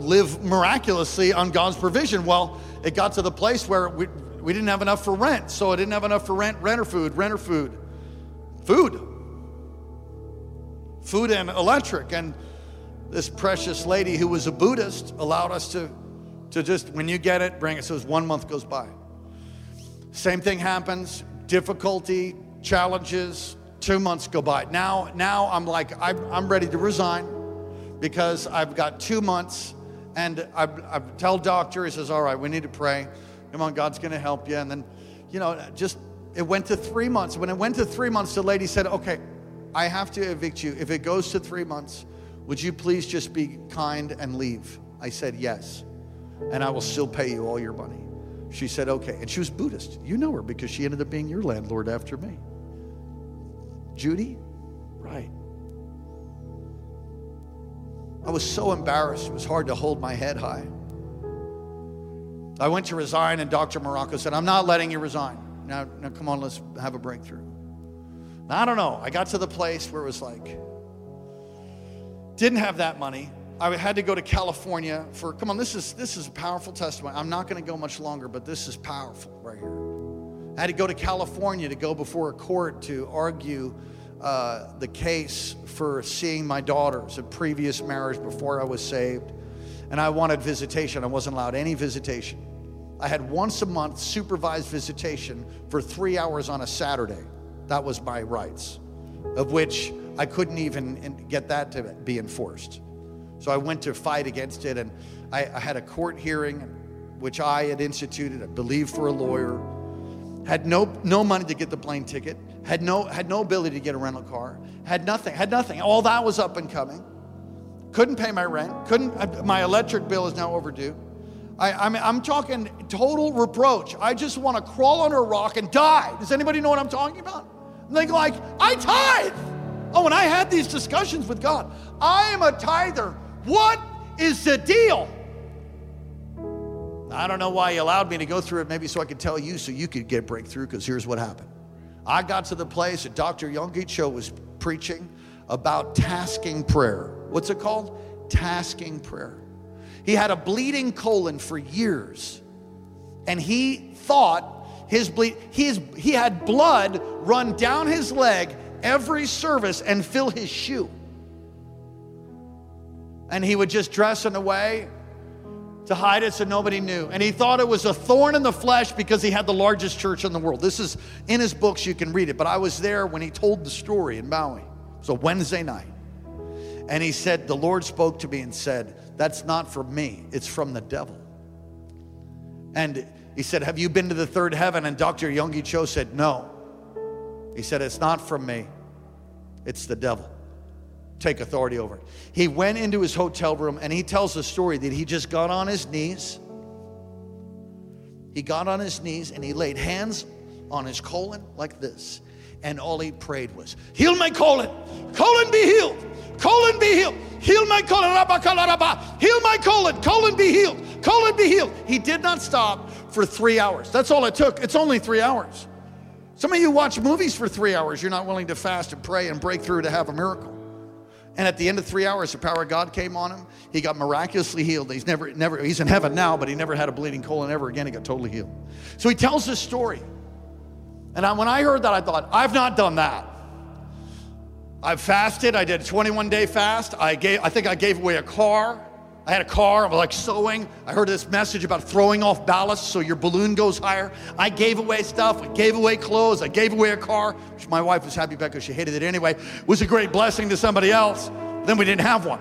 live miraculously on God's provision. Well, it got to the place where we, we didn't have enough for rent. So I didn't have enough for rent, renter food, renter food, food, food and electric. And this precious lady who was a Buddhist allowed us to, to just, when you get it, bring it. So one month goes by. Same thing happens, difficulty, challenges, two months go by. Now, now I'm like, I'm, I'm ready to resign because I've got two months and I, I tell doctor, he says, all right, we need to pray. Come on, God's going to help you. And then, you know, just, it went to three months. When it went to three months, the lady said, okay, I have to evict you. If it goes to three months, would you please just be kind and leave? I said, yes. And I will still pay you all your money. She said, okay. And she was Buddhist. You know her because she ended up being your landlord after me. Judy? Right. I was so embarrassed. It was hard to hold my head high. I went to resign, and Dr. Morocco said, I'm not letting you resign. Now, now come on, let's have a breakthrough. Now, I don't know. I got to the place where it was like, didn't have that money. I had to go to California for, come on, this is, this is a powerful testimony. I'm not going to go much longer, but this is powerful right here. I had to go to California to go before a court to argue uh, the case for seeing my daughters, a previous marriage before I was saved. And I wanted visitation. I wasn't allowed any visitation. I had once a month supervised visitation for three hours on a Saturday. That was my rights, of which I couldn't even get that to be enforced. So I went to fight against it, and I, I had a court hearing, which I had instituted, I believed for a lawyer had no, no money to get the plane ticket, had no, had no ability to get a rental car, had nothing, had nothing. All that was up and coming. Couldn't pay my rent, couldn't, my electric bill is now overdue. I, I mean, I'm talking total reproach. I just want to crawl under a rock and die. Does anybody know what I'm talking about? Like, like, I tithe. Oh, and I had these discussions with God. I am a tither. What is the deal? I don't know why he allowed me to go through it, maybe so I could tell you so you could get breakthrough, because here's what happened. I got to the place that Dr. Yonggi Cho was preaching about tasking prayer. What's it called? Tasking prayer. He had a bleeding colon for years, and he thought his bleed, his, he had blood run down his leg every service and fill his shoe. And he would just dress in a way to hide it so nobody knew. And he thought it was a thorn in the flesh because he had the largest church in the world. This is in his books, you can read it. But I was there when he told the story in Maui. So Wednesday night. And he said, The Lord spoke to me and said, That's not from me, it's from the devil. And he said, Have you been to the third heaven? And Dr. Yonggi Cho said, No. He said, It's not from me, it's the devil take authority over it. He went into his hotel room and he tells the story that he just got on his knees. He got on his knees and he laid hands on his colon like this. And all he prayed was, Heal my colon, colon be healed, colon be healed, heal my colon, heal my colon, colon be healed, colon be healed. He did not stop for three hours. That's all it took. It's only three hours. Some of you watch movies for three hours. You're not willing to fast and pray and break through to have a miracle. And at the end of three hours, the power of God came on him. He got miraculously healed. He's never, never, he's in heaven now, but he never had a bleeding colon ever again. He got totally healed. So he tells this story. And I, when I heard that, I thought, I've not done that. I've fasted. I did a 21 day fast. I gave, I think I gave away a car. I had a car, I was like sowing. I heard this message about throwing off ballast so your balloon goes higher. I gave away stuff. I gave away clothes. I gave away a car, which my wife was happy about because she hated it anyway. It was a great blessing to somebody else. Then we didn't have one.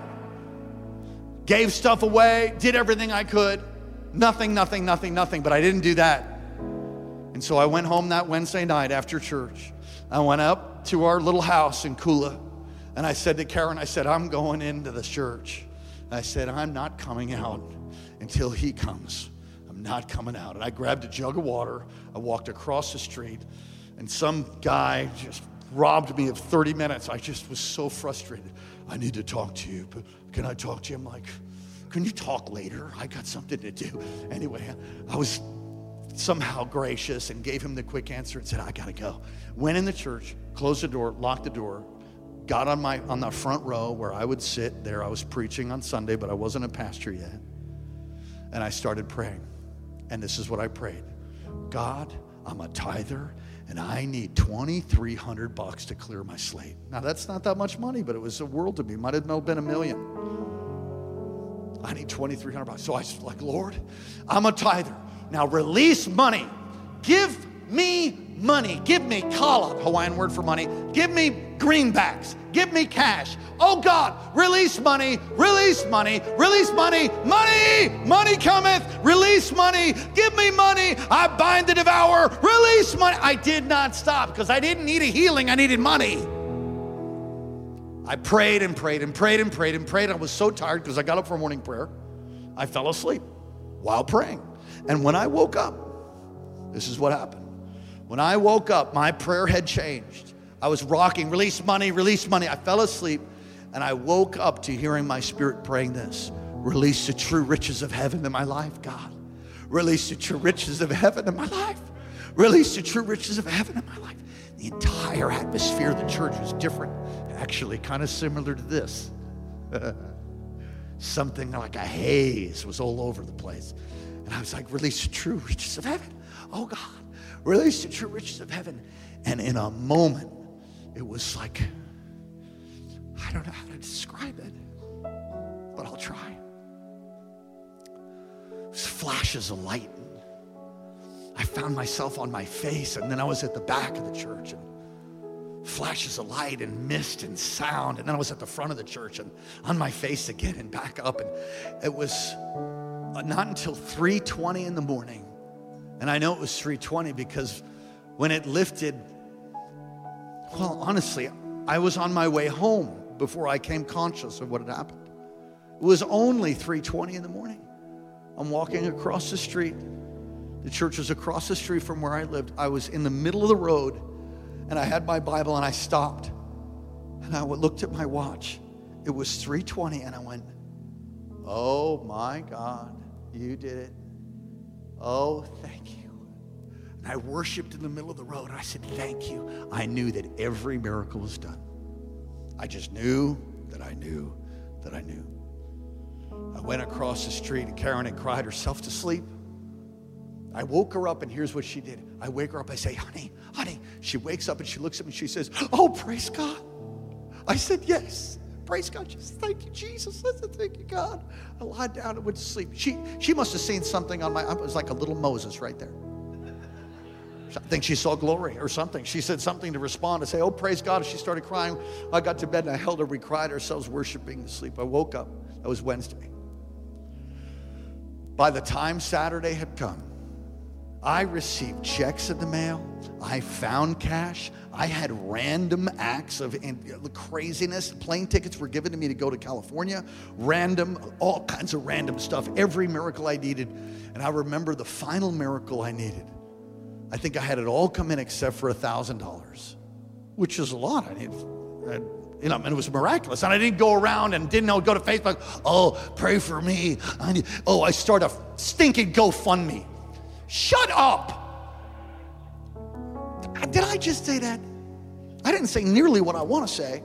Gave stuff away, did everything I could. Nothing, nothing, nothing, nothing. But I didn't do that. And so I went home that Wednesday night after church. I went up to our little house in Kula. And I said to Karen, I said, I'm going into the church. I said, I'm not coming out until he comes. I'm not coming out. And I grabbed a jug of water. I walked across the street, and some guy just robbed me of 30 minutes. I just was so frustrated. I need to talk to you, but can I talk to you? I'm like, can you talk later? I got something to do. Anyway, I was somehow gracious and gave him the quick answer and said, I gotta go. Went in the church, closed the door, locked the door, got on my on the front row where I would sit there. I was preaching on Sunday, but I wasn't a pastor yet. And I started praying. And this is what I prayed. God, I'm a tither and I need 2300 bucks to clear my slate. Now that's not that much money, but it was a world to me. Might have been a million. I need 2300 bucks. So I was like, "Lord, I'm a tither. Now release money. Give me money. Give me kala, Hawaiian word for money. Give me greenbacks. Give me cash. Oh God, release money, release money, release money, money, money cometh, release money, give me money. I bind the devourer, release money. I did not stop because I didn't need a healing, I needed money. I prayed and prayed and prayed and prayed and prayed. I was so tired because I got up for morning prayer. I fell asleep while praying. And when I woke up, this is what happened. When I woke up, my prayer had changed. I was rocking, release money, release money. I fell asleep and I woke up to hearing my spirit praying this release the true riches of heaven in my life, God. Release the true riches of heaven in my life. Release the true riches of heaven in my life. The entire atmosphere of the church was different, actually, kind of similar to this. Something like a haze was all over the place. And I was like, release the true riches of heaven. Oh, God release the true riches of heaven. And in a moment, it was like, I don't know how to describe it, but I'll try. Was flashes of light. I found myself on my face, and then I was at the back of the church. And flashes of light and mist and sound. And then I was at the front of the church and on my face again and back up. And it was not until 3:20 in the morning and I know it was 320 because when it lifted, well, honestly, I was on my way home before I came conscious of what had happened. It was only 3:20 in the morning. I'm walking across the street. The church was across the street from where I lived. I was in the middle of the road and I had my Bible and I stopped. And I looked at my watch. It was 3:20 and I went, "Oh my God, you did it. Oh, thank you." And I worshiped in the middle of the road. I said, "Thank you." I knew that every miracle was done. I just knew that I knew that I knew. I went across the street and Karen had cried herself to sleep. I woke her up, and here's what she did. I wake her up, I say, honey, honey. She wakes up and she looks at me and she says, Oh, praise God. I said, Yes. Praise God. She Thank you, Jesus. Said, Thank you, God. I lied down and went to sleep. She she must have seen something on my, it was like a little Moses right there. I think she saw glory or something. She said something to respond to say, Oh, praise God. She started crying. I got to bed and I held her. We cried ourselves worshiping to sleep. I woke up. That was Wednesday. By the time Saturday had come, I received checks in the mail. I found cash. I had random acts of craziness. Plane tickets were given to me to go to California. Random, all kinds of random stuff. Every miracle I needed. And I remember the final miracle I needed. I think I had it all come in except for a $1,000, which is a lot. I need, you know, and it was miraculous. And I didn't go around and didn't know, go to Facebook, oh, pray for me. I need, oh, I start a stinking GoFundMe. Shut up. Uh, did I just say that? I didn't say nearly what I want to say.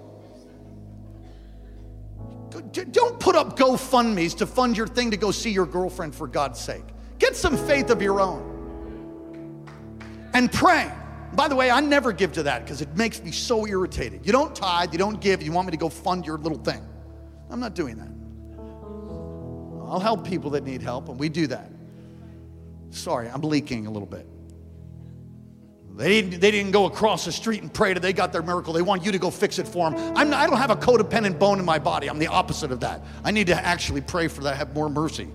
Don't put up GoFundMe's to fund your thing to go see your girlfriend for God's sake. Get some faith of your own. And pray. By the way, I never give to that because it makes me so irritated. You don't tithe, you don't give, you want me to go fund your little thing. I'm not doing that. I'll help people that need help, and we do that. Sorry, I'm leaking a little bit. They didn't, they didn't go across the street and pray that they got their miracle. They want you to go fix it for them. I'm I don't have a codependent bone in my body. I'm the opposite of that. I need to actually pray for that, have more mercy.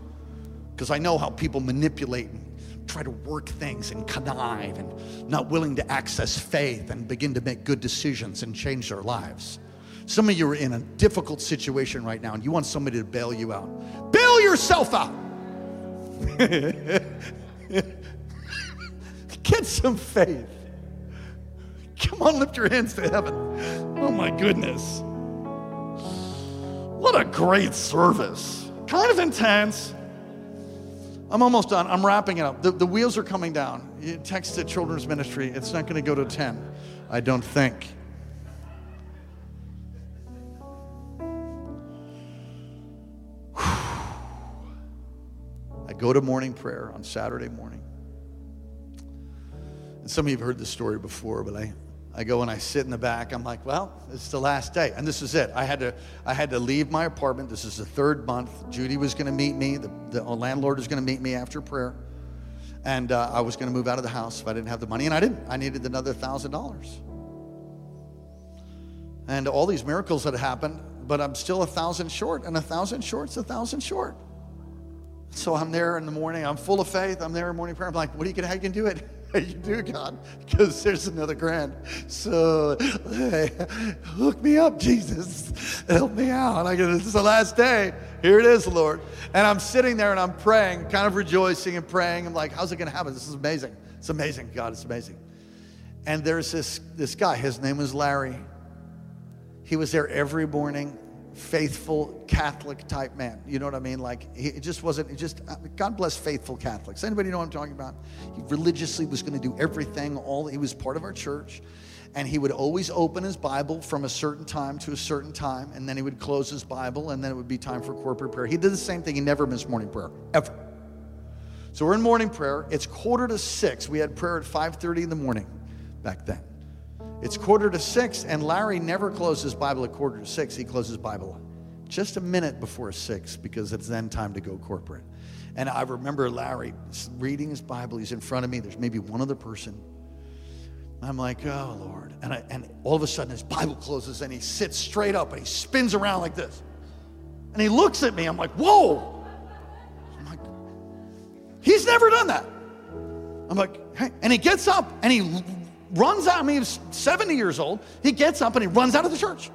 Because I know how people manipulate and try to work things and connive and not willing to access faith and begin to make good decisions and change their lives. Some of you are in a difficult situation right now and you want somebody to bail you out. Bail yourself out. Get some faith. Come on, lift your hands to heaven. Oh my goodness. What a great service. Kind of intense. I'm almost done. I'm wrapping it up. The, the wheels are coming down. You text to children's ministry. It's not going to go to 10, I don't think. Go to morning prayer on Saturday morning. And some of you have heard this story before, but I, I go and I sit in the back. I'm like, well, it's the last day. And this is it. I had to, I had to leave my apartment. This is the third month. Judy was going to meet me. The, the landlord was going to meet me after prayer. And uh, I was going to move out of the house if I didn't have the money. And I didn't. I needed another $1,000. And all these miracles had happened, but I'm still a thousand short. And a thousand short's a thousand short. So I'm there in the morning. I'm full of faith. I'm there in morning prayer. I'm like, what are you to, how you to do it? you do, God, because there's another grand. So hey, hook me up, Jesus. Help me out. And I go, this is the last day. Here it is, Lord. And I'm sitting there and I'm praying, kind of rejoicing and praying. I'm like, how's it going to happen? This is amazing. It's amazing, God. It's amazing. And there's this, this guy. His name was Larry. He was there every morning faithful Catholic type man. You know what I mean? Like he just wasn't. He just uh, God bless faithful Catholics. Anybody know what I'm talking about? He religiously was going to do everything. All he was part of our church, and he would always open his Bible from a certain time to a certain time, and then he would close his Bible, and then it would be time for corporate prayer. He did the same thing. He never missed morning prayer ever. So we're in morning prayer. It's quarter to six. We had prayer at 5:30 in the morning back then. It's quarter to six, and Larry never closes Bible at quarter to six. He closes Bible just a minute before six because it's then time to go corporate. And I remember Larry reading his Bible. He's in front of me. There's maybe one other person. I'm like, oh, Lord. And, I, and all of a sudden, his Bible closes and he sits straight up and he spins around like this. And he looks at me. I'm like, whoa. I'm like, he's never done that. I'm like, hey. And he gets up and he runs out. I mean, he's 70 years old. He gets up and he runs out of the church.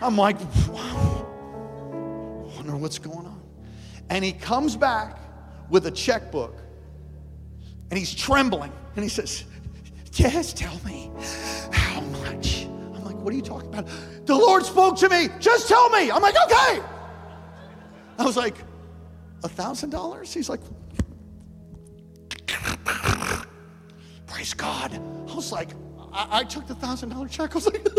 I'm like, wow. wonder what's going on. And he comes back with a checkbook and he's trembling and he says, Just tell me how much. I'm like, What are you talking about? The Lord spoke to me. Just tell me. I'm like, Okay. I was like, A thousand dollars? He's like, Praise God. I was like, I, I took the thousand dollar check. I was like,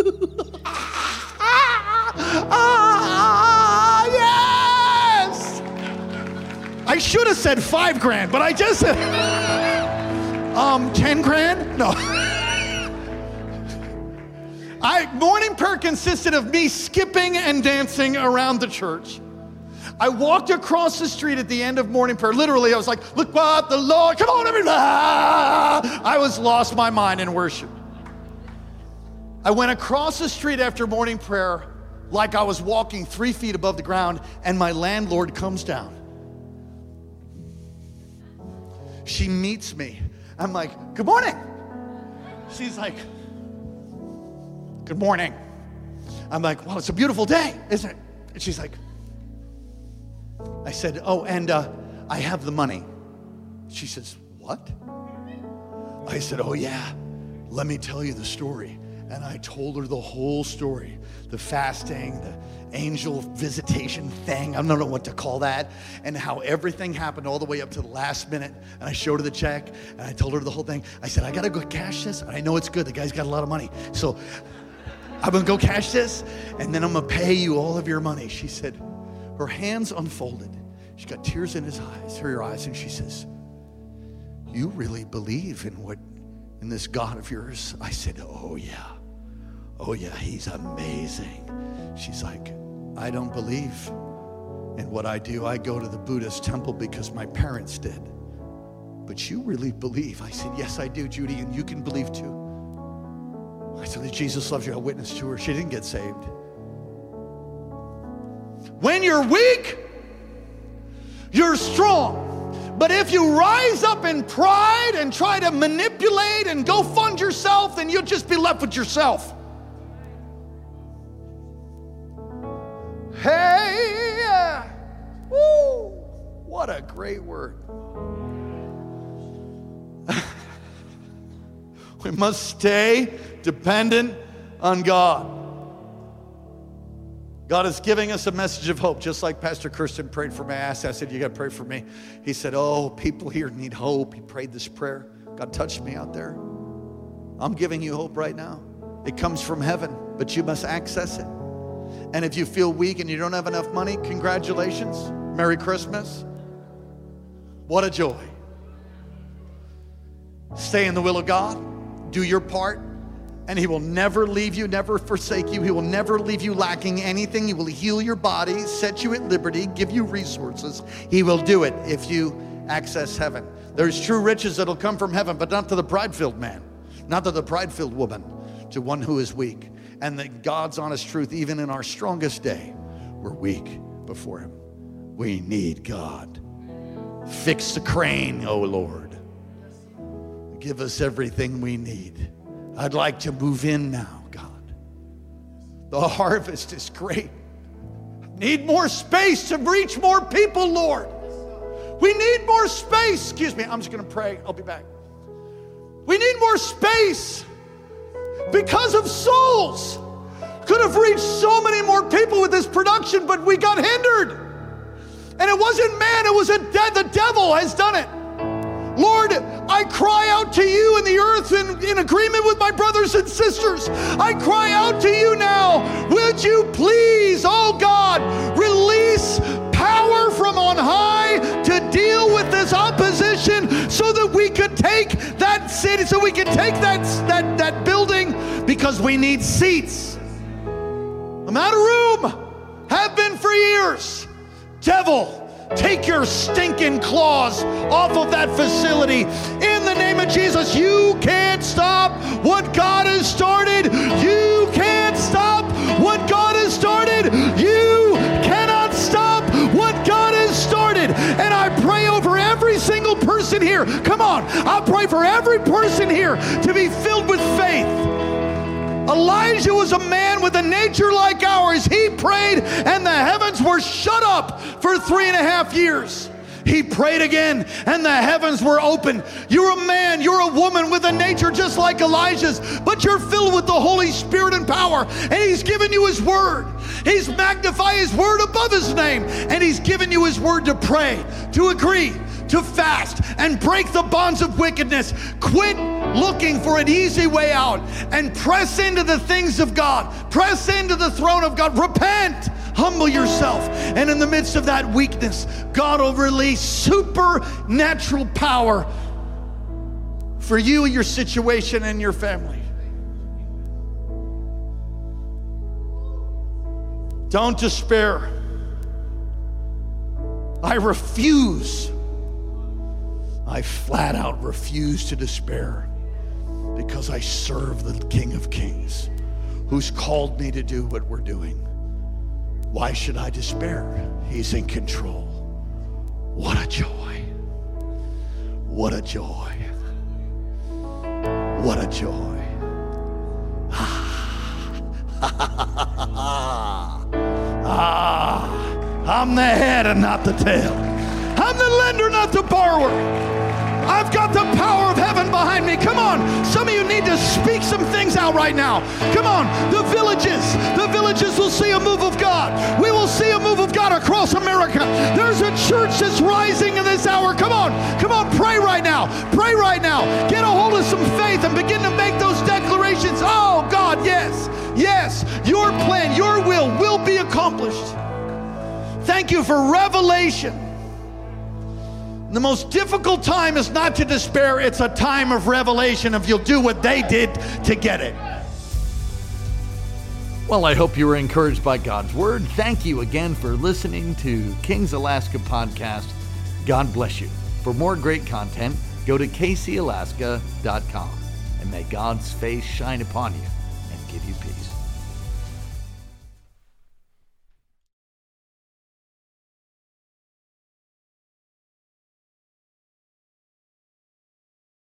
ah, yes. I should have said five grand, but I just said, um, 10 grand? No. I, morning prayer consisted of me skipping and dancing around the church. I walked across the street at the end of morning prayer. Literally, I was like, look what the Lord, come on, everybody. I was lost my mind in worship. I went across the street after morning prayer like I was walking three feet above the ground, and my landlord comes down. She meets me. I'm like, Good morning. She's like, Good morning. I'm like, Well, it's a beautiful day, isn't it? And she's like, I said, Oh, and uh, I have the money. She says, What? I said, Oh, yeah, let me tell you the story. And I told her the whole story the fasting, the angel visitation thing. I don't know what to call that. And how everything happened all the way up to the last minute. And I showed her the check and I told her the whole thing. I said, I got to go cash this. And I know it's good. The guy's got a lot of money. So I'm going to go cash this and then I'm going to pay you all of your money. She said, her hands unfolded. She's got tears in his eyes, her eyes, and she says, You really believe in what in this God of yours? I said, Oh yeah. Oh, yeah, he's amazing. She's like, I don't believe in what I do. I go to the Buddhist temple because my parents did. But you really believe? I said, Yes, I do, Judy, and you can believe too. I said, Jesus loves you. I witnessed to her. She didn't get saved. When you're weak, you're strong. But if you rise up in pride and try to manipulate and go fund yourself, then you'll just be left with yourself. Hey, woo, what a great word. we must stay dependent on God. God is giving us a message of hope, just like Pastor Kirsten prayed for. I asked, I said, You got to pray for me. He said, Oh, people here need hope. He prayed this prayer. God touched me out there. I'm giving you hope right now. It comes from heaven, but you must access it. And if you feel weak and you don't have enough money, congratulations. Merry Christmas. What a joy. Stay in the will of God, do your part, and He will never leave you, never forsake you. He will never leave you lacking anything. He will heal your body, set you at liberty, give you resources. He will do it if you access heaven. There's true riches that'll come from heaven, but not to the pride filled man, not to the pride filled woman, to one who is weak and that God's honest truth, even in our strongest day, we're weak before Him. We need God. Fix the crane, oh Lord. Give us everything we need. I'd like to move in now, God. The harvest is great. Need more space to reach more people, Lord. We need more space. Excuse me, I'm just going to pray. I'll be back. We need more space because of souls. Could have reached so many more people with this production, but we got hindered. And it wasn't man, it was de- the devil has done it. Lord, I cry out to you in the earth in, in agreement with my brothers and sisters. I cry out to you now. Would you please, oh God, release power from on high to deal with this opposition so that we could take that city, so we can take that, that, that building because we need seats. I'm out of room, have been for years. Devil, Take your stinking claws off of that facility. In the name of Jesus, you can't stop what God has started. You can't stop what God has started. You cannot stop what God has started. And I pray over every single person here. Come on, I pray for every person here to be filled with faith Elijah was a man with a nature like ours. He prayed, and the heavens were shut up for three and a half years. He prayed again, and the heavens were open. You're a man, you're a woman with a nature just like Elijah's, but you're filled with the Holy Spirit and power, and He's given you His word. He's magnified His word above His name, and He's given you His word to pray, to agree, to fast, and break the bonds of wickedness. Quit looking for an easy way out and press into the things of God, press into the throne of God. Repent humble yourself. And in the midst of that weakness, God will release supernatural power for you, your situation, and your family. Don't despair. I refuse. I flat out refuse to despair because I serve the King of Kings who's called me to do what we're doing. Why should I despair? He's in control. What a joy. What a joy. What a joy. ah, ah, I'm the head and not the tail. I'm the lender, not the borrower. I've got the power of heaven behind me. Come on. Some of you need to speak some things out right now. Come on. The villages, the villages will see a move of God. We will see a move of God across America. There's a church that's rising in this hour. Come on. Come on. Pray right now. Pray right now. Get a hold of some faith and begin to make those declarations. Oh, God, yes. Yes. Your plan, your will will be accomplished. Thank you for revelation. The most difficult time is not to despair, it's a time of revelation if you'll do what they did to get it. Well, I hope you were encouraged by God's word. Thank you again for listening to King's Alaska podcast. God bless you. For more great content, go to kcalaska.com and may God's face shine upon you and give you peace.